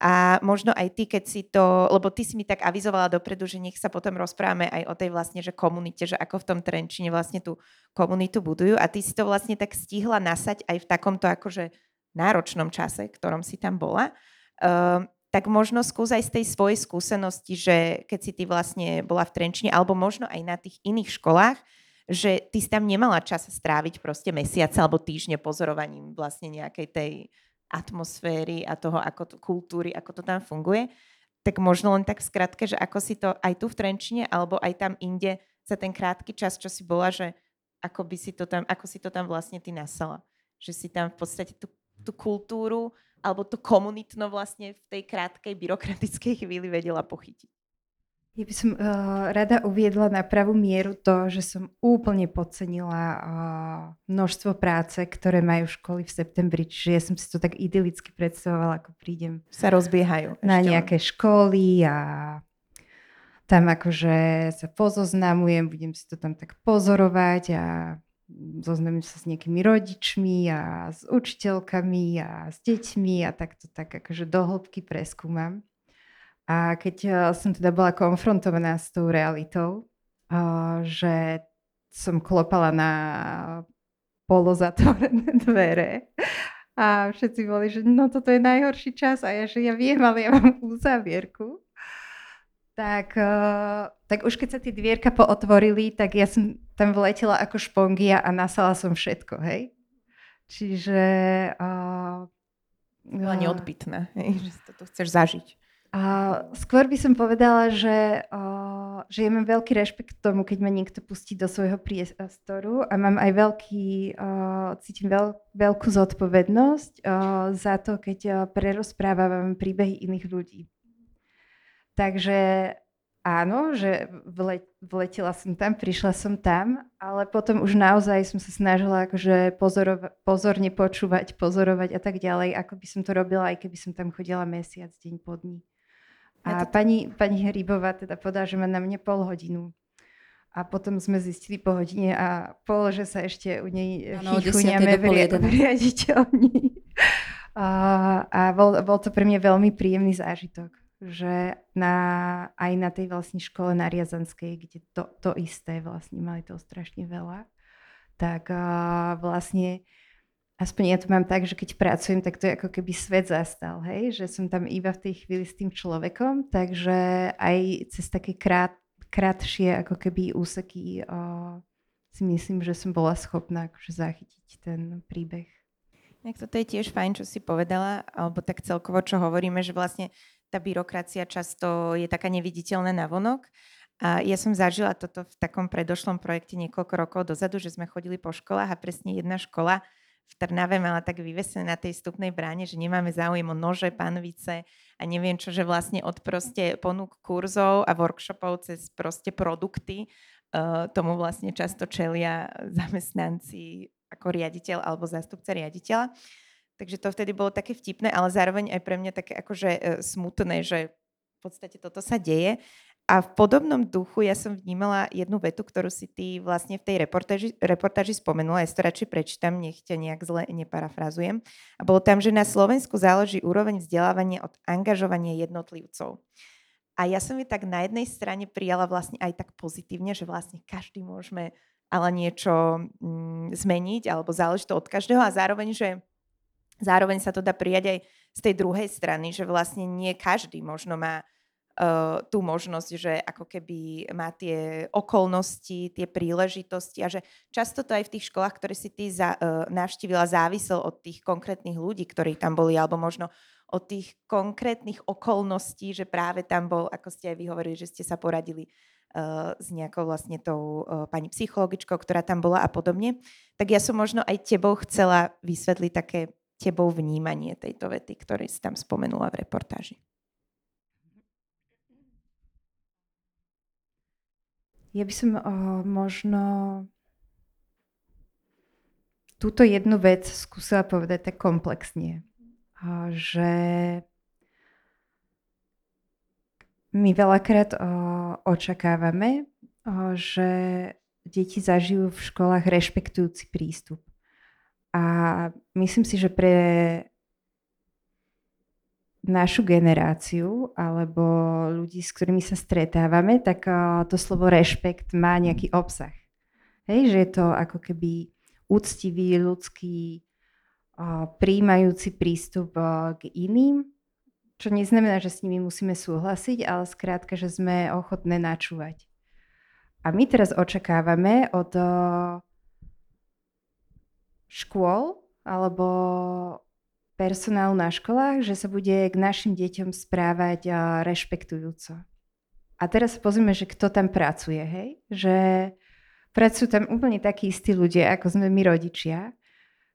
A možno aj ty, keď si to, lebo ty si mi tak avizovala dopredu, že nech sa potom rozprávame aj o tej vlastne, že komunite, že ako v tom Trenčine vlastne tú komunitu budujú a ty si to vlastne tak stihla nasať aj v takomto akože náročnom čase, ktorom si tam bola. Uh, tak možno skús aj z tej svojej skúsenosti, že keď si ty vlastne bola v Trenčine, alebo možno aj na tých iných školách, že ty si tam nemala čas stráviť proste mesiace alebo týždne pozorovaním vlastne nejakej tej atmosféry a toho ako to, kultúry, ako to tam funguje, tak možno len tak v skratke, že ako si to aj tu v Trenčine alebo aj tam inde za ten krátky čas, čo si bola, že ako, by si to tam, ako si to tam vlastne ty nasala. Že si tam v podstate tú, tú kultúru alebo to komunitno vlastne v tej krátkej byrokratickej chvíli vedela pochytiť. Ja by som uh, rada uviedla na pravú mieru to, že som úplne podcenila uh, množstvo práce, ktoré majú školy v septembri. Čiže ja som si to tak idylicky predstavovala, ako prídem. Sa rozbiehajú. Na nejaké školy a tam akože sa pozoznamujem, budem si to tam tak pozorovať a zoznamím sa s nejakými rodičmi a s učiteľkami a s deťmi a takto tak akože do hĺbky preskúmam. A keď eh, som teda bola konfrontovaná s tou realitou, eh, že som klopala na polozatvorené (laughs) dvere a všetci boli, že no toto je najhorší čas a ja, že ja viem, ale ja mám (laughs) uzavierku. Tak, uh, tak už keď sa tie dvierka pootvorili, tak ja som tam vletela ako špongia a nasala som všetko, hej. Čiže... Uh, Bola neodbitné, hej, že toto chceš zažiť. A skôr by som povedala, že, uh, že ja mám veľký rešpekt k tomu, keď ma niekto pustí do svojho priestoru a mám aj veľký, cítim veľ, veľkú zodpovednosť za to, keď uh, prerozprávam príbehy iných ľudí. Takže áno, že vle, vletela som tam, prišla som tam, ale potom už naozaj som sa snažila akože pozorova- pozorne počúvať, pozorovať a tak ďalej, ako by som to robila, aj keby som tam chodila mesiac, deň po dní. A pani, pani Hrybová teda podá, že má na mne pol hodinu. A potom sme zistili po hodine a pol, že sa ešte u nej chychuňame v riaditeľni. A, a bol, bol to pre mňa veľmi príjemný zážitok, že na, aj na tej vlastne škole na Riazanskej, kde to, to isté vlastne mali to strašne veľa, tak a, vlastne aspoň ja to mám tak, že keď pracujem, tak to je ako keby svet zastal, hej, že som tam iba v tej chvíli s tým človekom, takže aj cez také krát, krátšie ako keby úseky o, si myslím, že som bola schopná akože zachytiť ten príbeh. Tak toto je tiež fajn, čo si povedala, alebo tak celkovo, čo hovoríme, že vlastne tá byrokracia často je taká neviditeľná na vonok. A ja som zažila toto v takom predošlom projekte niekoľko rokov dozadu, že sme chodili po školách a presne jedna škola v Trnave mala tak vyvesené na tej stupnej bráne, že nemáme záujem o nože, panvice a neviem čo, že vlastne od proste ponúk kurzov a workshopov cez proste produkty uh, tomu vlastne často čelia zamestnanci ako riaditeľ alebo zástupca riaditeľa. Takže to vtedy bolo také vtipné, ale zároveň aj pre mňa také akože uh, smutné, že v podstate toto sa deje. A v podobnom duchu ja som vnímala jednu vetu, ktorú si ty vlastne v tej reportáži, reportáži spomenula, ja to radšej prečítam, nech ťa nejak zle neparafrazujem. A bolo tam, že na Slovensku záleží úroveň vzdelávania od angažovania jednotlivcov. A ja som ju tak na jednej strane prijala vlastne aj tak pozitívne, že vlastne každý môžeme ale niečo mm, zmeniť, alebo záleží to od každého a zároveň, že zároveň sa to dá prijať aj z tej druhej strany, že vlastne nie každý možno má uh, tú možnosť, že ako keby má tie okolnosti, tie príležitosti a že často to aj v tých školách, ktoré si ty za, uh, navštívila, závisel od tých konkrétnych ľudí, ktorí tam boli, alebo možno od tých konkrétnych okolností, že práve tam bol, ako ste aj vyhovorili, že ste sa poradili uh, s nejakou vlastne tou pani psychologičkou, ktorá tam bola a podobne. Tak ja som možno aj tebou chcela vysvetliť také tebou vnímanie tejto vety, ktoré si tam spomenula v reportáži. Ja by som o, možno túto jednu vec skúsila povedať tak komplexne. O, že my veľakrát o, očakávame, o, že deti zažijú v školách rešpektujúci prístup. A myslím si, že pre našu generáciu alebo ľudí, s ktorými sa stretávame, tak to slovo rešpekt má nejaký obsah. Hej, že je to ako keby úctivý, ľudský, príjmajúci prístup k iným, čo neznamená, že s nimi musíme súhlasiť, ale skrátka, že sme ochotné načúvať. A my teraz očakávame od škôl alebo personálu na školách, že sa bude k našim deťom správať rešpektujúco. A teraz pozrieme, že kto tam pracuje, hej? Že pracujú tam úplne takí istí ľudia, ako sme my rodičia,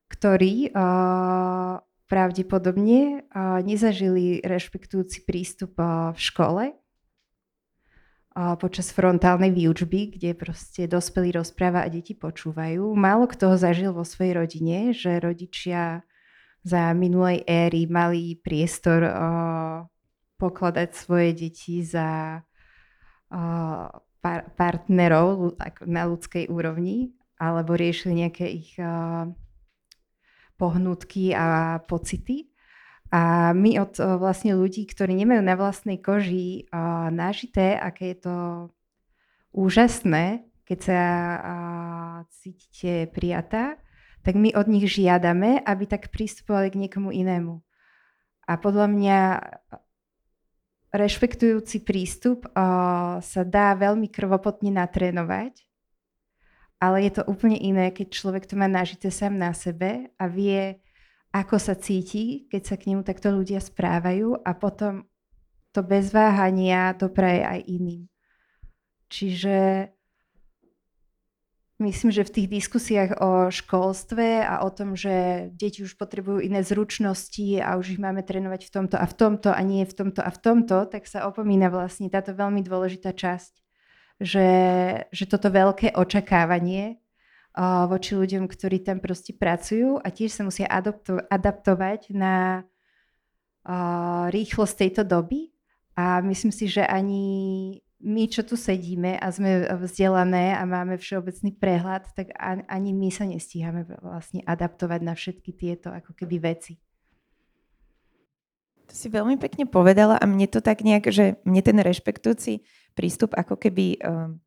ktorí uh, pravdepodobne uh, nezažili rešpektujúci prístup uh, v škole uh, počas frontálnej výučby, kde proste dospelí rozpráva a deti počúvajú. Málo kto ho zažil vo svojej rodine, že rodičia za minulej éry mali priestor pokladať svoje deti za partnerov na ľudskej úrovni alebo riešili nejaké ich pohnutky a pocity. A my od vlastne ľudí, ktorí nemajú na vlastnej koži nažité, aké je to úžasné, keď sa cítite prijatá, tak my od nich žiadame, aby tak pristupovali k niekomu inému. A podľa mňa rešpektujúci prístup uh, sa dá veľmi krvopotne natrénovať, ale je to úplne iné, keď človek to má nažité sám na sebe a vie, ako sa cíti, keď sa k nemu takto ľudia správajú a potom to bez váhania dopraje aj iným. Čiže Myslím, že v tých diskusiách o školstve a o tom, že deti už potrebujú iné zručnosti a už ich máme trénovať v tomto a v tomto a nie v tomto a v tomto, tak sa opomína vlastne táto veľmi dôležitá časť. Že, že toto veľké očakávanie voči ľuďom, ktorí tam proste pracujú a tiež sa musia adapto- adaptovať na uh, rýchlosť tejto doby. A myslím si, že ani my, čo tu sedíme a sme vzdelané a máme všeobecný prehľad, tak ani my sa nestíhame vlastne adaptovať na všetky tieto ako keby veci. To si veľmi pekne povedala a mne to tak nejak, že mne ten rešpektujúci prístup ako keby um,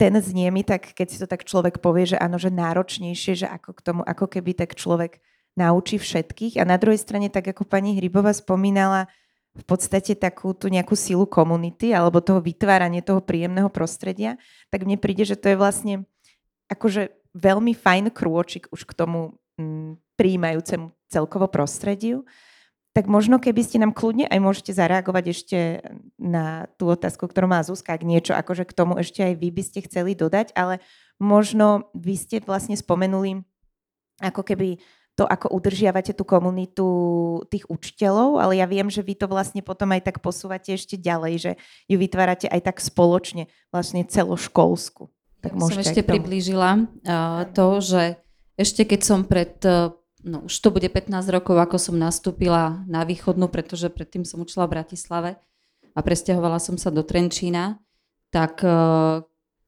ten znie mi tak, keď si to tak človek povie, že áno, že náročnejšie, že ako k tomu, ako keby tak človek naučí všetkých. A na druhej strane, tak ako pani Hrybová spomínala, v podstate takú tú nejakú silu komunity alebo toho vytvárania toho príjemného prostredia, tak mne príde, že to je vlastne akože veľmi fajn krôčik už k tomu mm, príjmajúcemu celkovo prostrediu. Tak možno keby ste nám kľudne aj môžete zareagovať ešte na tú otázku, ktorú má Zuzka, ak niečo akože k tomu ešte aj vy by ste chceli dodať, ale možno vy ste vlastne spomenuli ako keby to, ako udržiavate tú komunitu tých učiteľov, ale ja viem, že vy to vlastne potom aj tak posúvate ešte ďalej, že ju vytvárate aj tak spoločne, vlastne celoškolsku. Tak ja som ešte priblížila uh, to, že ešte keď som pred, uh, no už to bude 15 rokov, ako som nastúpila na východnú, pretože predtým som učila v Bratislave a presťahovala som sa do Trenčína, tak uh,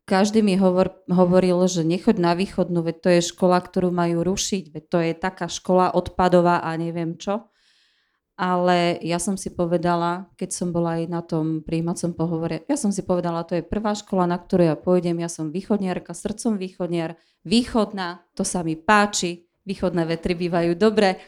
každý mi hovor, hovoril, že nechoď na východnú, veď to je škola, ktorú majú rušiť, veď to je taká škola odpadová a neviem čo. Ale ja som si povedala, keď som bola aj na tom príjmacom pohovore, ja som si povedala, to je prvá škola, na ktorú ja pôjdem, ja som východniarka, srdcom východniar, východná, to sa mi páči, východné vetry bývajú dobre,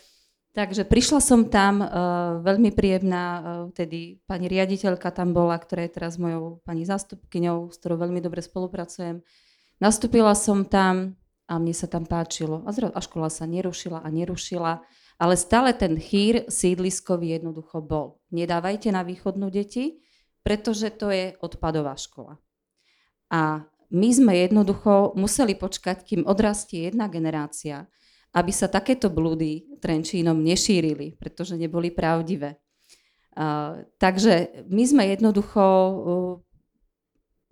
Takže prišla som tam, uh, veľmi príjemná, uh, tedy pani riaditeľka tam bola, ktorá je teraz mojou pani zástupkyňou, s ktorou veľmi dobre spolupracujem. Nastúpila som tam a mne sa tam páčilo. A, zra, a škola sa nerušila a nerušila, ale stále ten chýr sídliskový jednoducho bol. Nedávajte na východnú deti, pretože to je odpadová škola. A my sme jednoducho museli počkať, kým odrastie jedna generácia, aby sa takéto blúdy Trenčínom nešírili, pretože neboli pravdivé. Takže my sme jednoducho, uh,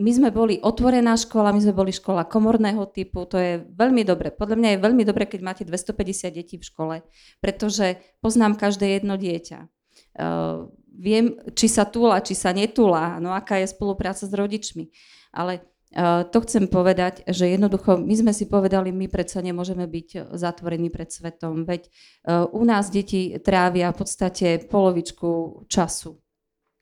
my sme boli otvorená škola, my sme boli škola komorného typu, to je veľmi dobre. Podľa mňa je veľmi dobre, keď máte 250 detí v škole, pretože poznám každé jedno dieťa. Uh, viem, či sa túla, či sa netúla, no aká je spolupráca s rodičmi. Ale to chcem povedať, že jednoducho my sme si povedali, my predsa nemôžeme byť zatvorení pred svetom, veď eh, u nás deti trávia v podstate polovičku času,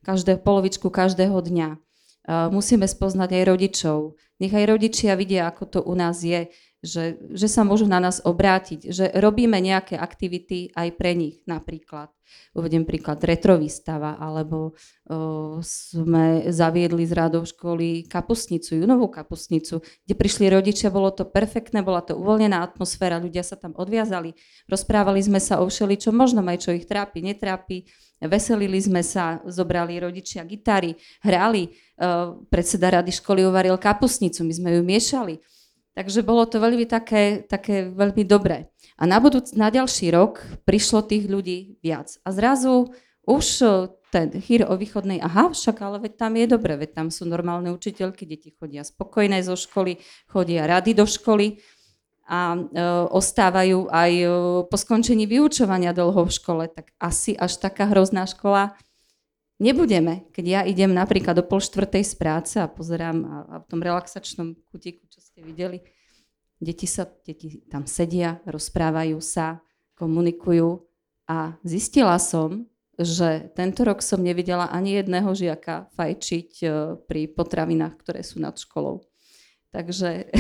každé, polovičku každého dňa. Eh, musíme spoznať aj rodičov. Nech aj rodičia vidia, ako to u nás je, že, že sa môžu na nás obrátiť, že robíme nejaké aktivity aj pre nich napríklad. Uvediem príklad retrovýstava, alebo o, sme zaviedli z rádov školy kapusnicu, junovú kapusnicu, kde prišli rodičia, bolo to perfektné, bola to uvoľnená atmosféra, ľudia sa tam odviazali, rozprávali sme sa o všeličom, možno aj čo ich trápi, netrápi, veselili sme sa, zobrali rodičia gitary, hrali, o, predseda rady školy uvaril kapusnicu, my sme ju miešali. Takže bolo to veľmi také, také veľmi dobré. A na, budúc, na ďalší rok prišlo tých ľudí viac. A zrazu už e, ten chýr o východnej, aha, však ale veď tam je dobre, veď tam sú normálne učiteľky, deti chodia spokojné zo školy, chodia rady do školy a e, ostávajú aj e, po skončení vyučovania dlho v škole, tak asi až taká hrozná škola nebudeme. Keď ja idem napríklad do pol štvrtej z práce a pozerám a, a v tom relaxačnom kutiku, ste videli, deti, sa, deti tam sedia, rozprávajú sa, komunikujú a zistila som, že tento rok som nevidela ani jedného žiaka fajčiť e, pri potravinách, ktoré sú nad školou. Takže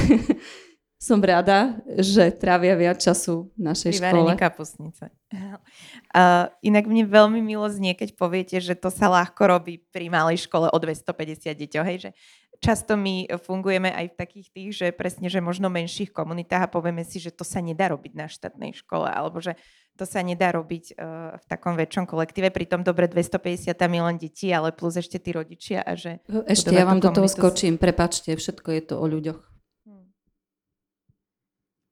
(laughs) som rada, že trávia viac času v našej Pri škole. kapusnice. (laughs) Uh, inak mne veľmi milo znie, keď poviete, že to sa ľahko robí pri malej škole o 250 deťoch, hej, že často my fungujeme aj v takých tých, že presne, že možno menších komunitách a povieme si, že to sa nedá robiť na štátnej škole, alebo že to sa nedá robiť uh, v takom väčšom kolektíve, pritom dobre 250 tam je len detí, ale plus ešte tí rodičia a že... Ešte ja vám do toho skočím, prepačte, všetko je to o ľuďoch.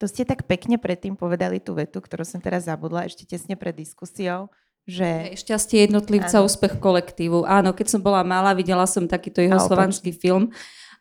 To ste tak pekne predtým povedali tú vetu, ktorú som teraz zabudla ešte tesne pred diskusiou, že... Šťastie jednotlivca, áno. úspech kolektívu. Áno, keď som bola malá, videla som takýto jeho slovanský film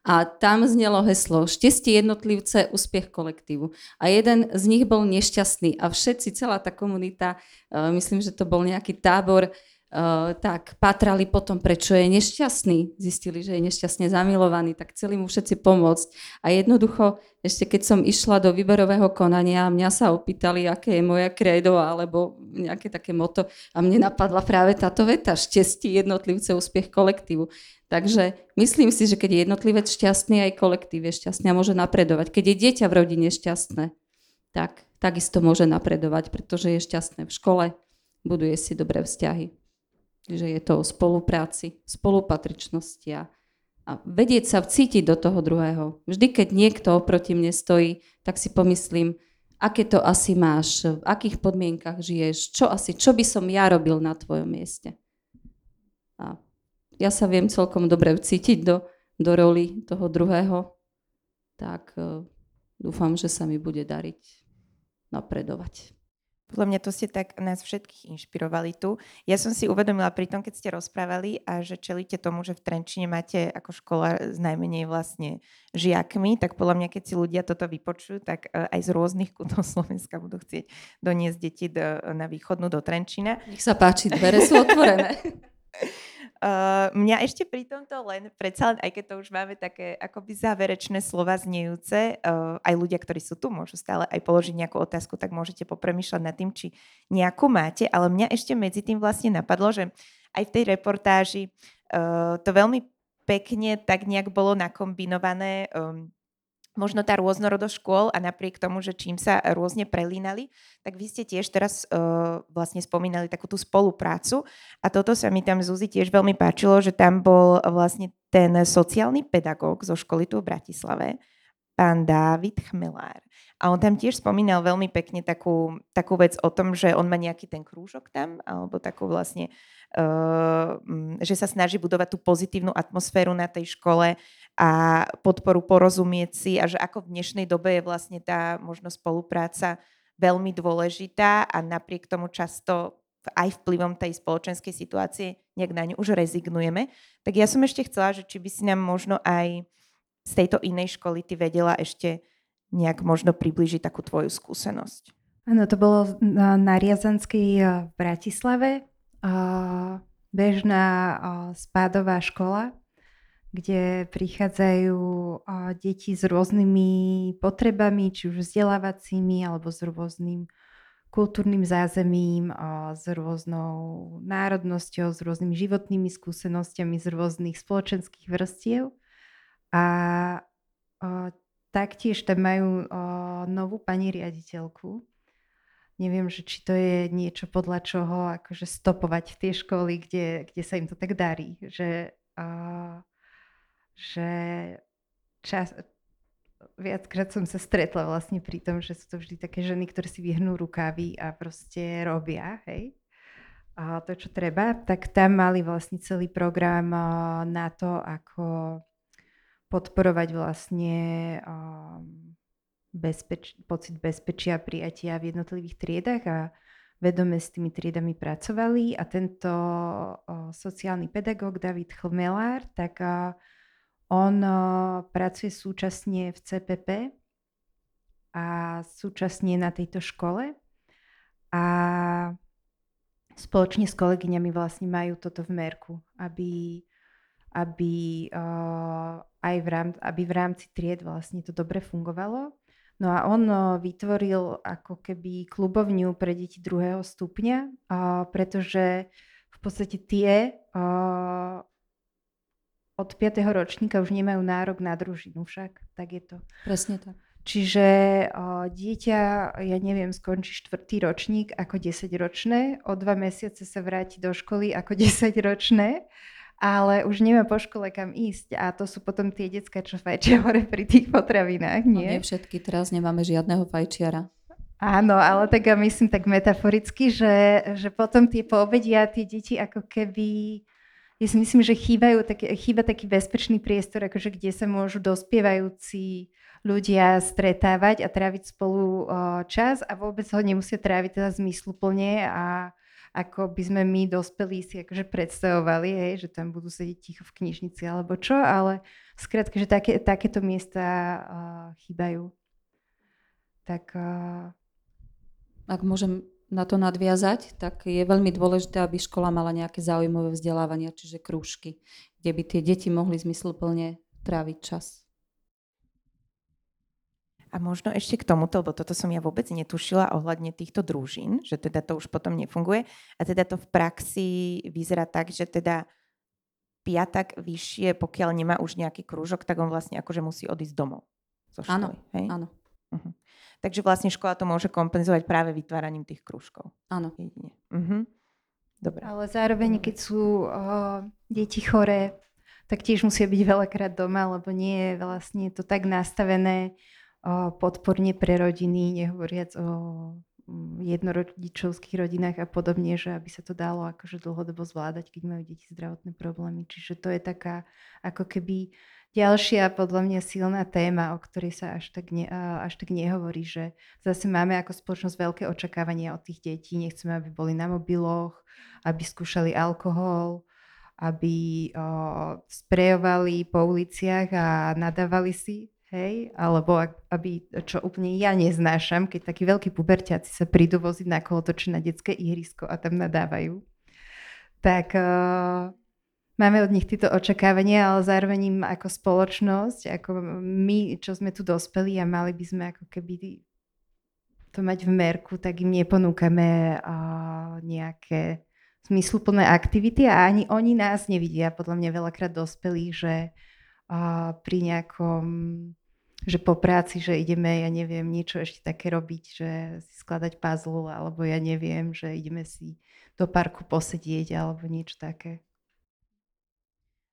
a tam znelo heslo Šťastie jednotlivce, úspech kolektívu. A jeden z nich bol nešťastný a všetci, celá tá komunita, uh, myslím, že to bol nejaký tábor, Uh, tak patrali potom, prečo je nešťastný. Zistili, že je nešťastne zamilovaný, tak chceli mu všetci pomôcť. A jednoducho, ešte keď som išla do výberového konania, mňa sa opýtali, aké je moje kredo alebo nejaké také moto a mne napadla práve táto veta, šťastí jednotlivce, úspech kolektívu. Takže myslím si, že keď je jednotlivec šťastný, aj kolektív je šťastný a môže napredovať. Keď je dieťa v rodine šťastné, tak takisto môže napredovať, pretože je šťastné v škole, buduje si dobré vzťahy že je to o spolupráci, spolupatričnosti a, a vedieť sa vcítiť do toho druhého. Vždy, keď niekto oproti mne stojí, tak si pomyslím, aké to asi máš, v akých podmienkach žiješ, čo asi, čo by som ja robil na tvojom mieste. A ja sa viem celkom dobre vcítiť do, do roli toho druhého, tak uh, dúfam, že sa mi bude dariť napredovať. Podľa mňa to ste tak nás všetkých inšpirovali tu. Ja som si uvedomila pri tom, keď ste rozprávali a že čelíte tomu, že v Trenčine máte ako škola s najmenej vlastne žiakmi, tak podľa mňa, keď si ľudia toto vypočujú, tak e, aj z rôznych kútov (laughs) Slovenska budú chcieť doniesť deti do, na východnú do Trenčina. Nech sa páči, dvere sú otvorené. (laughs) Uh, mňa ešte pri tomto len, predsa len, aj keď to už máme také akoby záverečné slova znejúce, uh, aj ľudia, ktorí sú tu, môžu stále aj položiť nejakú otázku, tak môžete popremýšľať nad tým, či nejakú máte, ale mňa ešte medzi tým vlastne napadlo, že aj v tej reportáži uh, to veľmi pekne tak nejak bolo nakombinované um, možno tá rôznorodosť škôl a napriek tomu, že čím sa rôzne prelínali, tak vy ste tiež teraz uh, vlastne spomínali takú tú spoluprácu a toto sa mi tam Zuzi tiež veľmi páčilo, že tam bol vlastne ten sociálny pedagóg zo školy tu v Bratislave, pán Dávid Chmelár. A on tam tiež spomínal veľmi pekne takú, takú vec o tom, že on má nejaký ten krúžok tam, alebo takú vlastne, uh, že sa snaží budovať tú pozitívnu atmosféru na tej škole a podporu porozumieť si a že ako v dnešnej dobe je vlastne tá možno spolupráca veľmi dôležitá a napriek tomu často aj vplyvom tej spoločenskej situácie nejak na ňu už rezignujeme. Tak ja som ešte chcela, že či by si nám možno aj z tejto inej školy ty vedela ešte nejak možno približiť takú tvoju skúsenosť. Áno, to bolo na, na Riazanskej eh, v Bratislave. Uh, bežná uh, spádová škola, kde prichádzajú deti s rôznymi potrebami, či už vzdelávacími, alebo s rôznym kultúrnym zázemím, s rôznou národnosťou, s rôznymi životnými skúsenostiami z rôznych spoločenských vrstiev. A taktiež tam majú novú pani riaditeľku. Neviem, že či to je niečo podľa čoho akože stopovať v tie školy, kde, kde sa im to tak darí. Že, že čas, viackrát som sa stretla vlastne pri tom, že sú to vždy také ženy, ktoré si vyhnú rukávy a proste robia, hej. A to, čo treba, tak tam mali vlastne celý program na to, ako podporovať vlastne bezpeč- pocit bezpečia prijatia v jednotlivých triedach a vedome s tými triedami pracovali a tento sociálny pedagóg David Chlmelár, tak on uh, pracuje súčasne v CPP a súčasne na tejto škole a spoločne s kolegyňami vlastne majú toto v merku, aby aby, uh, aj v rámci, aby v rámci tried vlastne to dobre fungovalo. No a on uh, vytvoril ako keby klubovňu pre deti druhého stupňa, uh, pretože v podstate tie uh, od 5. ročníka už nemajú nárok na družinu však, tak je to. Presne tak. Čiže dieťa, ja neviem, skončí štvrtý ročník ako 10-ročné, o dva mesiace sa vráti do školy ako (laughs) 10-ročné ale už nemá po škole kam ísť a to sú potom tie detská, čo fajčia hore pri tých potravinách, nie? No nie všetky, teraz nemáme žiadneho fajčiara. Áno, ale tak ja myslím tak metaforicky, že, že potom tie poobedia, tie deti ako keby, ja si myslím, že chýbajú taký, chýba taký bezpečný priestor, akože kde sa môžu dospievajúci ľudia stretávať a tráviť spolu čas a vôbec ho nemusia tráviť teda zmysluplne a ako by sme my dospelí si akože predstavovali, hej, že tam budú sedieť ticho v knižnici alebo čo, ale skrátka, že také, takéto miesta uh, chýbajú. Tak... Uh... Ak môžem na to nadviazať, tak je veľmi dôležité, aby škola mala nejaké zaujímavé vzdelávania, čiže krúžky, kde by tie deti mohli zmysluplne tráviť čas. A možno ešte k tomuto, lebo toto som ja vôbec netušila ohľadne týchto družín, že teda to už potom nefunguje. A teda to v praxi vyzerá tak, že teda piatak vyššie, pokiaľ nemá už nejaký krúžok, tak on vlastne akože musí odísť domov. Zo školy, áno, hej? áno. Uh-huh. Takže vlastne škola to môže kompenzovať práve vytváraním tých krúžkov. Áno. Jedine. Uh-huh. Dobre. Ale zároveň, keď sú uh, deti choré, tak tiež musia byť veľakrát doma, lebo nie je vlastne to tak nastavené, podporne pre rodiny, nehovoriac o mm, jednorodičovských rodinách a podobne, že aby sa to dalo akože dlhodobo zvládať, keď majú deti zdravotné problémy. Čiže to je taká ako keby ďalšia podľa mňa silná téma, o ktorej sa až tak, ne, až tak nehovorí, že zase máme ako spoločnosť veľké očakávania od tých detí. Nechceme, aby boli na mobiloch, aby skúšali alkohol, aby o, sprejovali po uliciach a nadávali si Hej, alebo aby, čo úplne ja neznášam, keď takí veľkí puberťáci sa prídu voziť na kolotoče na detské ihrisko a tam nadávajú. Tak uh, máme od nich tieto očakávania, ale zároveň im ako spoločnosť, ako my, čo sme tu dospeli a mali by sme ako keby to mať v merku, tak im neponúkame nejaké zmysluplné aktivity a ani oni nás nevidia, podľa mňa veľakrát dospelí, že pri nejakom že po práci, že ideme, ja neviem, niečo ešte také robiť, že si skladať puzzle, alebo ja neviem, že ideme si do parku posedieť, alebo niečo také.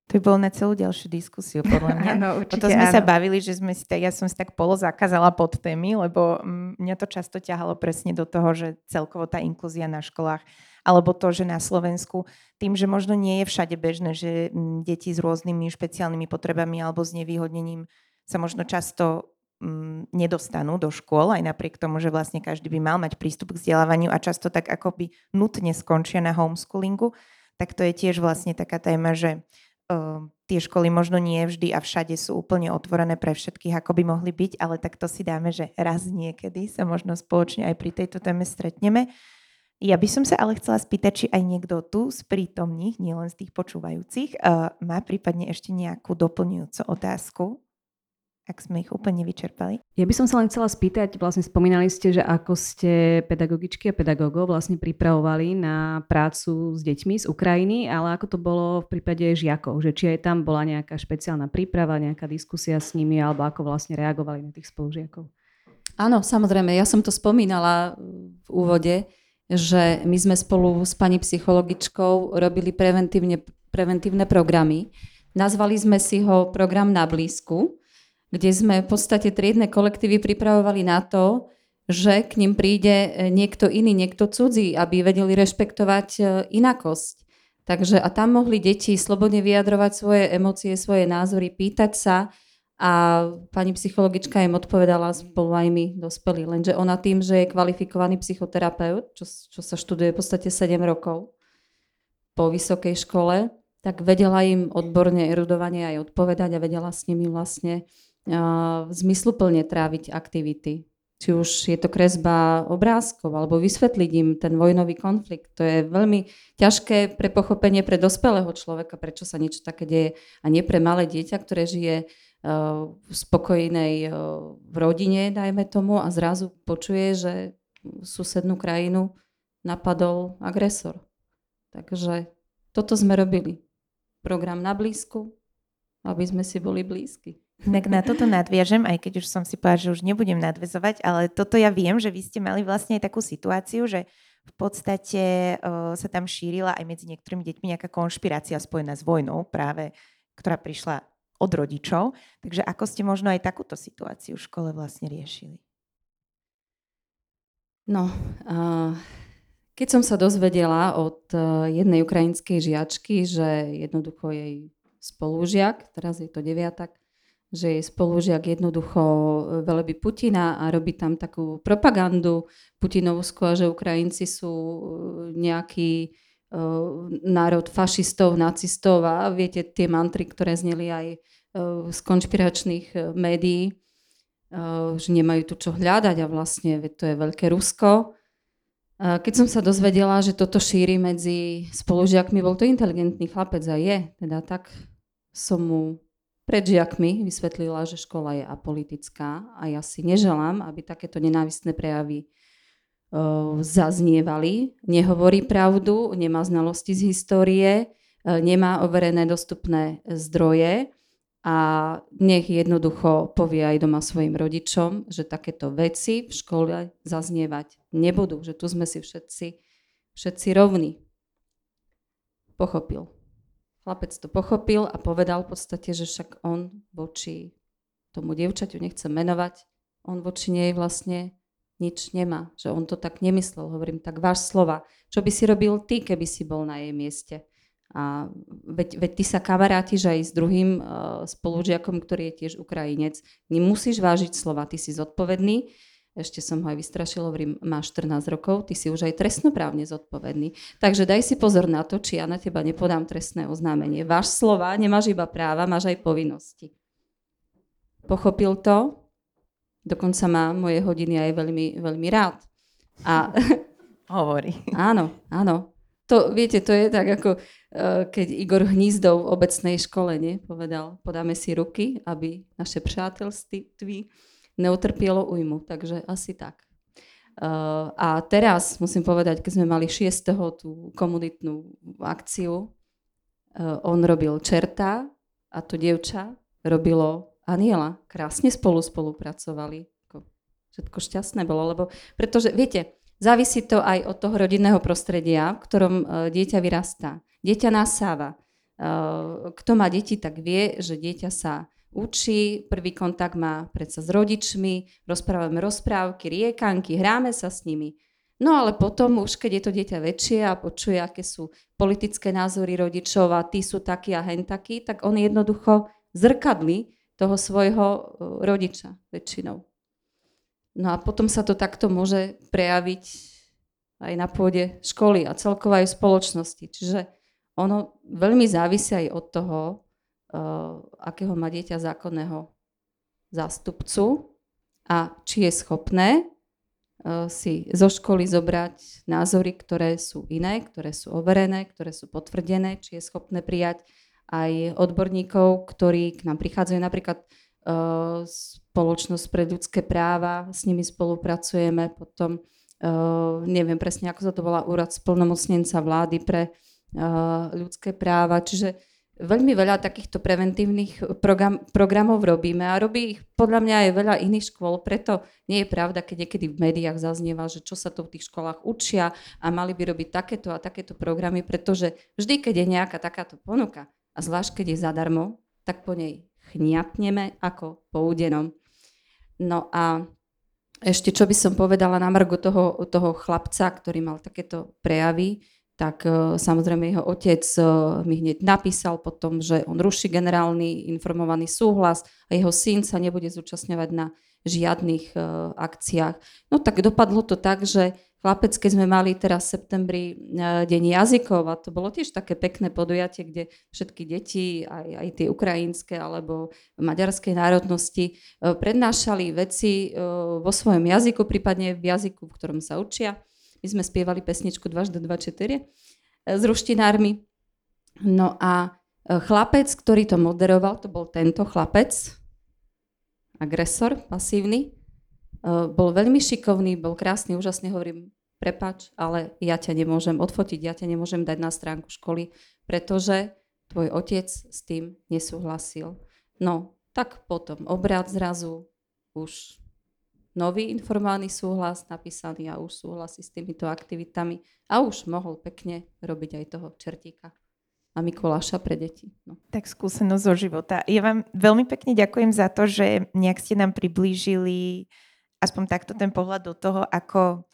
To by bolo na celú ďalšiu diskusiu, podľa mňa. (laughs) Áno, určite Potom sme áno. sa bavili, že sme si, ja som si tak polo zakázala pod témy, lebo mm, mňa to často ťahalo presne do toho, že celkovo tá inklúzia na školách, alebo to, že na Slovensku, tým, že možno nie je všade bežné, že mm, deti s rôznymi špeciálnymi potrebami alebo s nevýhodnením sa možno často mm, nedostanú do škôl, aj napriek tomu, že vlastne každý by mal mať prístup k vzdelávaniu a často tak akoby nutne skončia na homeschoolingu, tak to je tiež vlastne taká téma, že tie školy možno nie vždy a všade sú úplne otvorené pre všetkých, ako by mohli byť, ale tak to si dáme, že raz niekedy sa možno spoločne aj pri tejto téme stretneme. Ja by som sa ale chcela spýtať, či aj niekto tu z prítomných, nielen z tých počúvajúcich, uh, má prípadne ešte nejakú doplňujúcu otázku, ak sme ich úplne vyčerpali. Ja by som sa len chcela spýtať, vlastne spomínali ste, že ako ste pedagogičky a pedagógov vlastne pripravovali na prácu s deťmi z Ukrajiny, ale ako to bolo v prípade žiakov, že či aj tam bola nejaká špeciálna príprava, nejaká diskusia s nimi, alebo ako vlastne reagovali na tých spolužiakov. Áno, samozrejme, ja som to spomínala v úvode, že my sme spolu s pani psychologičkou robili preventívne, preventívne programy. Nazvali sme si ho program na blízku, kde sme v podstate triedne kolektívy pripravovali na to, že k ním príde niekto iný, niekto cudzí, aby vedeli rešpektovať e, inakosť. Takže a tam mohli deti slobodne vyjadrovať svoje emócie, svoje názory, pýtať sa a pani psychologička im odpovedala spolu aj my dospelí. Lenže ona tým, že je kvalifikovaný psychoterapeut, čo, čo sa študuje v podstate 7 rokov po vysokej škole, tak vedela im odborne, erudovanie aj odpovedať a vedela s nimi vlastne zmysluplne tráviť aktivity. Či už je to kresba obrázkov, alebo vysvetliť im ten vojnový konflikt. To je veľmi ťažké pre pochopenie pre dospelého človeka, prečo sa niečo také deje. A nie pre malé dieťa, ktoré žije v spokojnej v rodine, dajme tomu, a zrazu počuje, že susednú krajinu napadol agresor. Takže toto sme robili. Program na blízku, aby sme si boli blízki. Inak na toto nadviažem, aj keď už som si povedala, že už nebudem nadvezovať, ale toto ja viem, že vy ste mali vlastne aj takú situáciu, že v podstate uh, sa tam šírila aj medzi niektorými deťmi nejaká konšpirácia spojená s vojnou práve, ktorá prišla od rodičov. Takže ako ste možno aj takúto situáciu v škole vlastne riešili? No, uh, keď som sa dozvedela od uh, jednej ukrajinskej žiačky, že jednoducho jej spolužiak, teraz je to deviatak, že jej spolužiak jednoducho velebí Putina a robí tam takú propagandu putinovskú a že Ukrajinci sú nejaký uh, národ fašistov, nacistov a viete tie mantry, ktoré zneli aj uh, z konšpiračných médií, uh, že nemajú tu čo hľadať a vlastne to je veľké Rusko. Keď som sa dozvedela, že toto šíri medzi spolužiakmi, bol to inteligentný chlapec a je, teda tak som mu pred žiakmi vysvetlila, že škola je apolitická a ja si neželám, aby takéto nenávistné prejavy uh, zaznievali. Nehovorí pravdu, nemá znalosti z histórie, uh, nemá overené dostupné zdroje a nech jednoducho povie aj doma svojim rodičom, že takéto veci v škole zaznievať nebudú, že tu sme si všetci, všetci rovní. Pochopil. Chlapec to pochopil a povedal v podstate, že však on voči tomu dievčaťu nechcem menovať, on voči nej vlastne nič nemá, že on to tak nemyslel. Hovorím, tak váš slova, čo by si robil ty, keby si bol na jej mieste? A veď, veď ty sa kamarátiš aj s druhým uh, spolužiakom, ktorý je tiež Ukrajinec. Nemusíš vážiť slova, ty si zodpovedný ešte som ho aj vystrašila, hovorím, máš 14 rokov, ty si už aj trestnoprávne zodpovedný. Takže daj si pozor na to, či ja na teba nepodám trestné oznámenie. Váš slova, nemáš iba práva, máš aj povinnosti. Pochopil to, dokonca má moje hodiny aj veľmi, veľmi rád. A, (laughs) Hovorí. áno, áno. To, viete, to je tak ako uh, keď Igor Hnízdov v obecnej škole nie, povedal, podáme si ruky, aby naše přátelství neutrpielo ujmu, takže asi tak. Uh, a teraz musím povedať, keď sme mali 6. tú komunitnú akciu, uh, on robil čerta a to dievča robilo Aniela. Krásne spolu spolupracovali. Všetko šťastné bolo, lebo pretože, viete, závisí to aj od toho rodinného prostredia, v ktorom e, dieťa vyrastá. Dieťa nasáva. Kto má deti, tak vie, že dieťa sa učí, prvý kontakt má predsa s rodičmi, rozprávame rozprávky, riekanky, hráme sa s nimi. No ale potom už, keď je to dieťa väčšie a počuje, aké sú politické názory rodičov a tí sú takí a hen takí, tak on jednoducho zrkadli toho svojho e, rodiča väčšinou. No a potom sa to takto môže prejaviť aj na pôde školy a celkovo aj spoločnosti. Čiže ono veľmi závisí aj od toho, akého má dieťa zákonného zástupcu a či je schopné uh, si zo školy zobrať názory, ktoré sú iné, ktoré sú overené, ktoré sú potvrdené, či je schopné prijať aj odborníkov, ktorí k nám prichádzajú. Napríklad uh, spoločnosť pre ľudské práva, s nimi spolupracujeme, potom neviem presne, ako sa to volá, úrad splnomocnenca vlády pre ľudské práva, čiže veľmi veľa takýchto preventívnych program, programov robíme a robí ich podľa mňa aj veľa iných škôl, preto nie je pravda, keď niekedy v médiách zaznieva, že čo sa to v tých školách učia a mali by robiť takéto a takéto programy, pretože vždy, keď je nejaká takáto ponuka, a zvlášť keď je zadarmo, tak po nej chniapneme ako po údenom. No a ešte čo by som povedala na margo toho, toho chlapca, ktorý mal takéto prejavy, tak uh, samozrejme jeho otec uh, mi hneď napísal potom, že on ruší generálny informovaný súhlas a jeho syn sa nebude zúčastňovať na žiadnych uh, akciách. No tak dopadlo to tak, že chlapec, keď sme mali teraz v septembri e, deň jazykov a to bolo tiež také pekné podujatie, kde všetky deti, aj, aj tie ukrajinské alebo maďarskej národnosti, e, prednášali veci e, vo svojom jazyku, prípadne v jazyku, v ktorom sa učia. My sme spievali pesničku 2 2 4 s ruštinármi. No a chlapec, ktorý to moderoval, to bol tento chlapec, agresor, pasívny, bol veľmi šikovný, bol krásny, úžasne hovorím, prepač, ale ja ťa nemôžem odfotiť, ja ťa nemôžem dať na stránku školy, pretože tvoj otec s tým nesúhlasil. No, tak potom obrad zrazu už nový informálny súhlas napísaný a už súhlasí s týmito aktivitami a už mohol pekne robiť aj toho čertíka a Mikuláša pre deti. No. Tak skúsenosť zo života. Ja vám veľmi pekne ďakujem za to, že nejak ste nám priblížili aspoň takto ten pohľad do toho, ako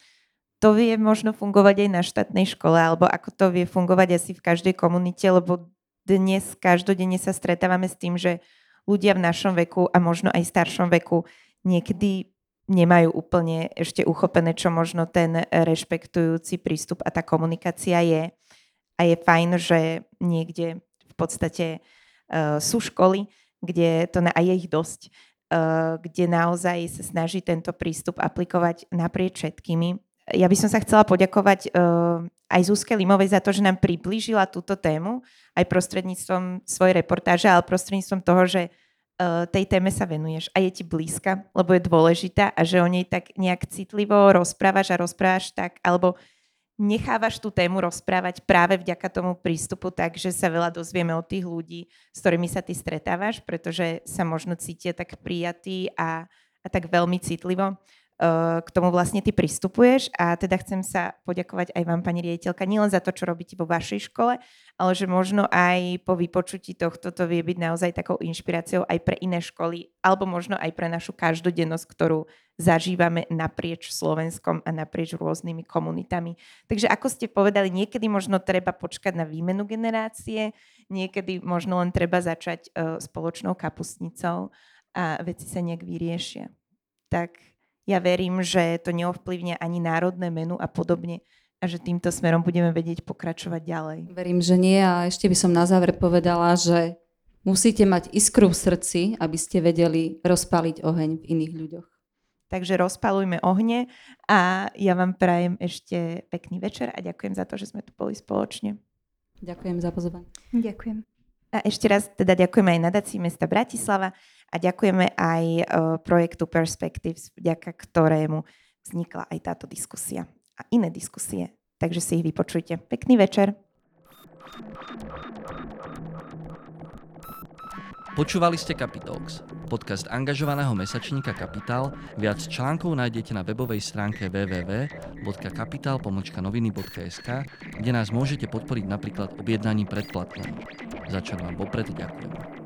to vie možno fungovať aj na štátnej škole, alebo ako to vie fungovať asi v každej komunite, lebo dnes každodenne sa stretávame s tým, že ľudia v našom veku a možno aj staršom veku niekedy nemajú úplne ešte uchopené, čo možno ten rešpektujúci prístup a tá komunikácia je. A je fajn, že niekde v podstate uh, sú školy, kde to a je ich dosť, Eh, kde naozaj sa snaží tento prístup aplikovať naprieč všetkými. Ja by som sa chcela poďakovať uh, aj Zuzke Limovej za to, že nám priblížila túto tému, aj prostredníctvom svojej reportáže, ale prostredníctvom toho, že uh, tej téme sa venuješ a je ti blízka, lebo je dôležitá a že o nej tak nejak citlivo rozprávaš a rozprávaš tak, alebo nechávaš tú tému rozprávať práve vďaka tomu prístupu tak, že sa veľa dozvieme od tých ľudí, s ktorými sa ty stretávaš, pretože sa možno cítia tak prijatí a, a tak veľmi citlivo uh, k tomu vlastne ty pristupuješ. A teda chcem sa poďakovať aj vám, pani riaditeľka, nielen za to, čo robíte vo vašej škole, ale že možno aj po vypočutí tohto to vie byť naozaj takou inšpiráciou aj pre iné školy, alebo možno aj pre našu každodennosť, ktorú zažívame naprieč Slovenskom a naprieč rôznymi komunitami. Takže ako ste povedali, niekedy možno treba počkať na výmenu generácie, niekedy možno len treba začať uh, spoločnou kapustnicou a veci sa nejak vyriešia. Tak ja verím, že to neovplyvne ani národné menu a podobne a že týmto smerom budeme vedieť pokračovať ďalej. Verím, že nie a ešte by som na záver povedala, že musíte mať iskru v srdci, aby ste vedeli rozpaliť oheň v iných ľuďoch. Takže rozpalujme ohne a ja vám prajem ešte pekný večer a ďakujem za to, že sme tu boli spoločne. Ďakujem za pozvanie. Ďakujem. A ešte raz teda ďakujeme aj nadácii mesta Bratislava a ďakujeme aj uh, projektu Perspectives, vďaka ktorému vznikla aj táto diskusia a iné diskusie. Takže si ich vypočujte. Pekný večer. Počúvali ste Capitalx, podcast angažovaného mesačníka Kapitál. Viac článkov nájdete na webovej stránke www.kapital.noviny.sk, kde nás môžete podporiť napríklad objednaním predplatného. Za čo vám vopred ďakujem.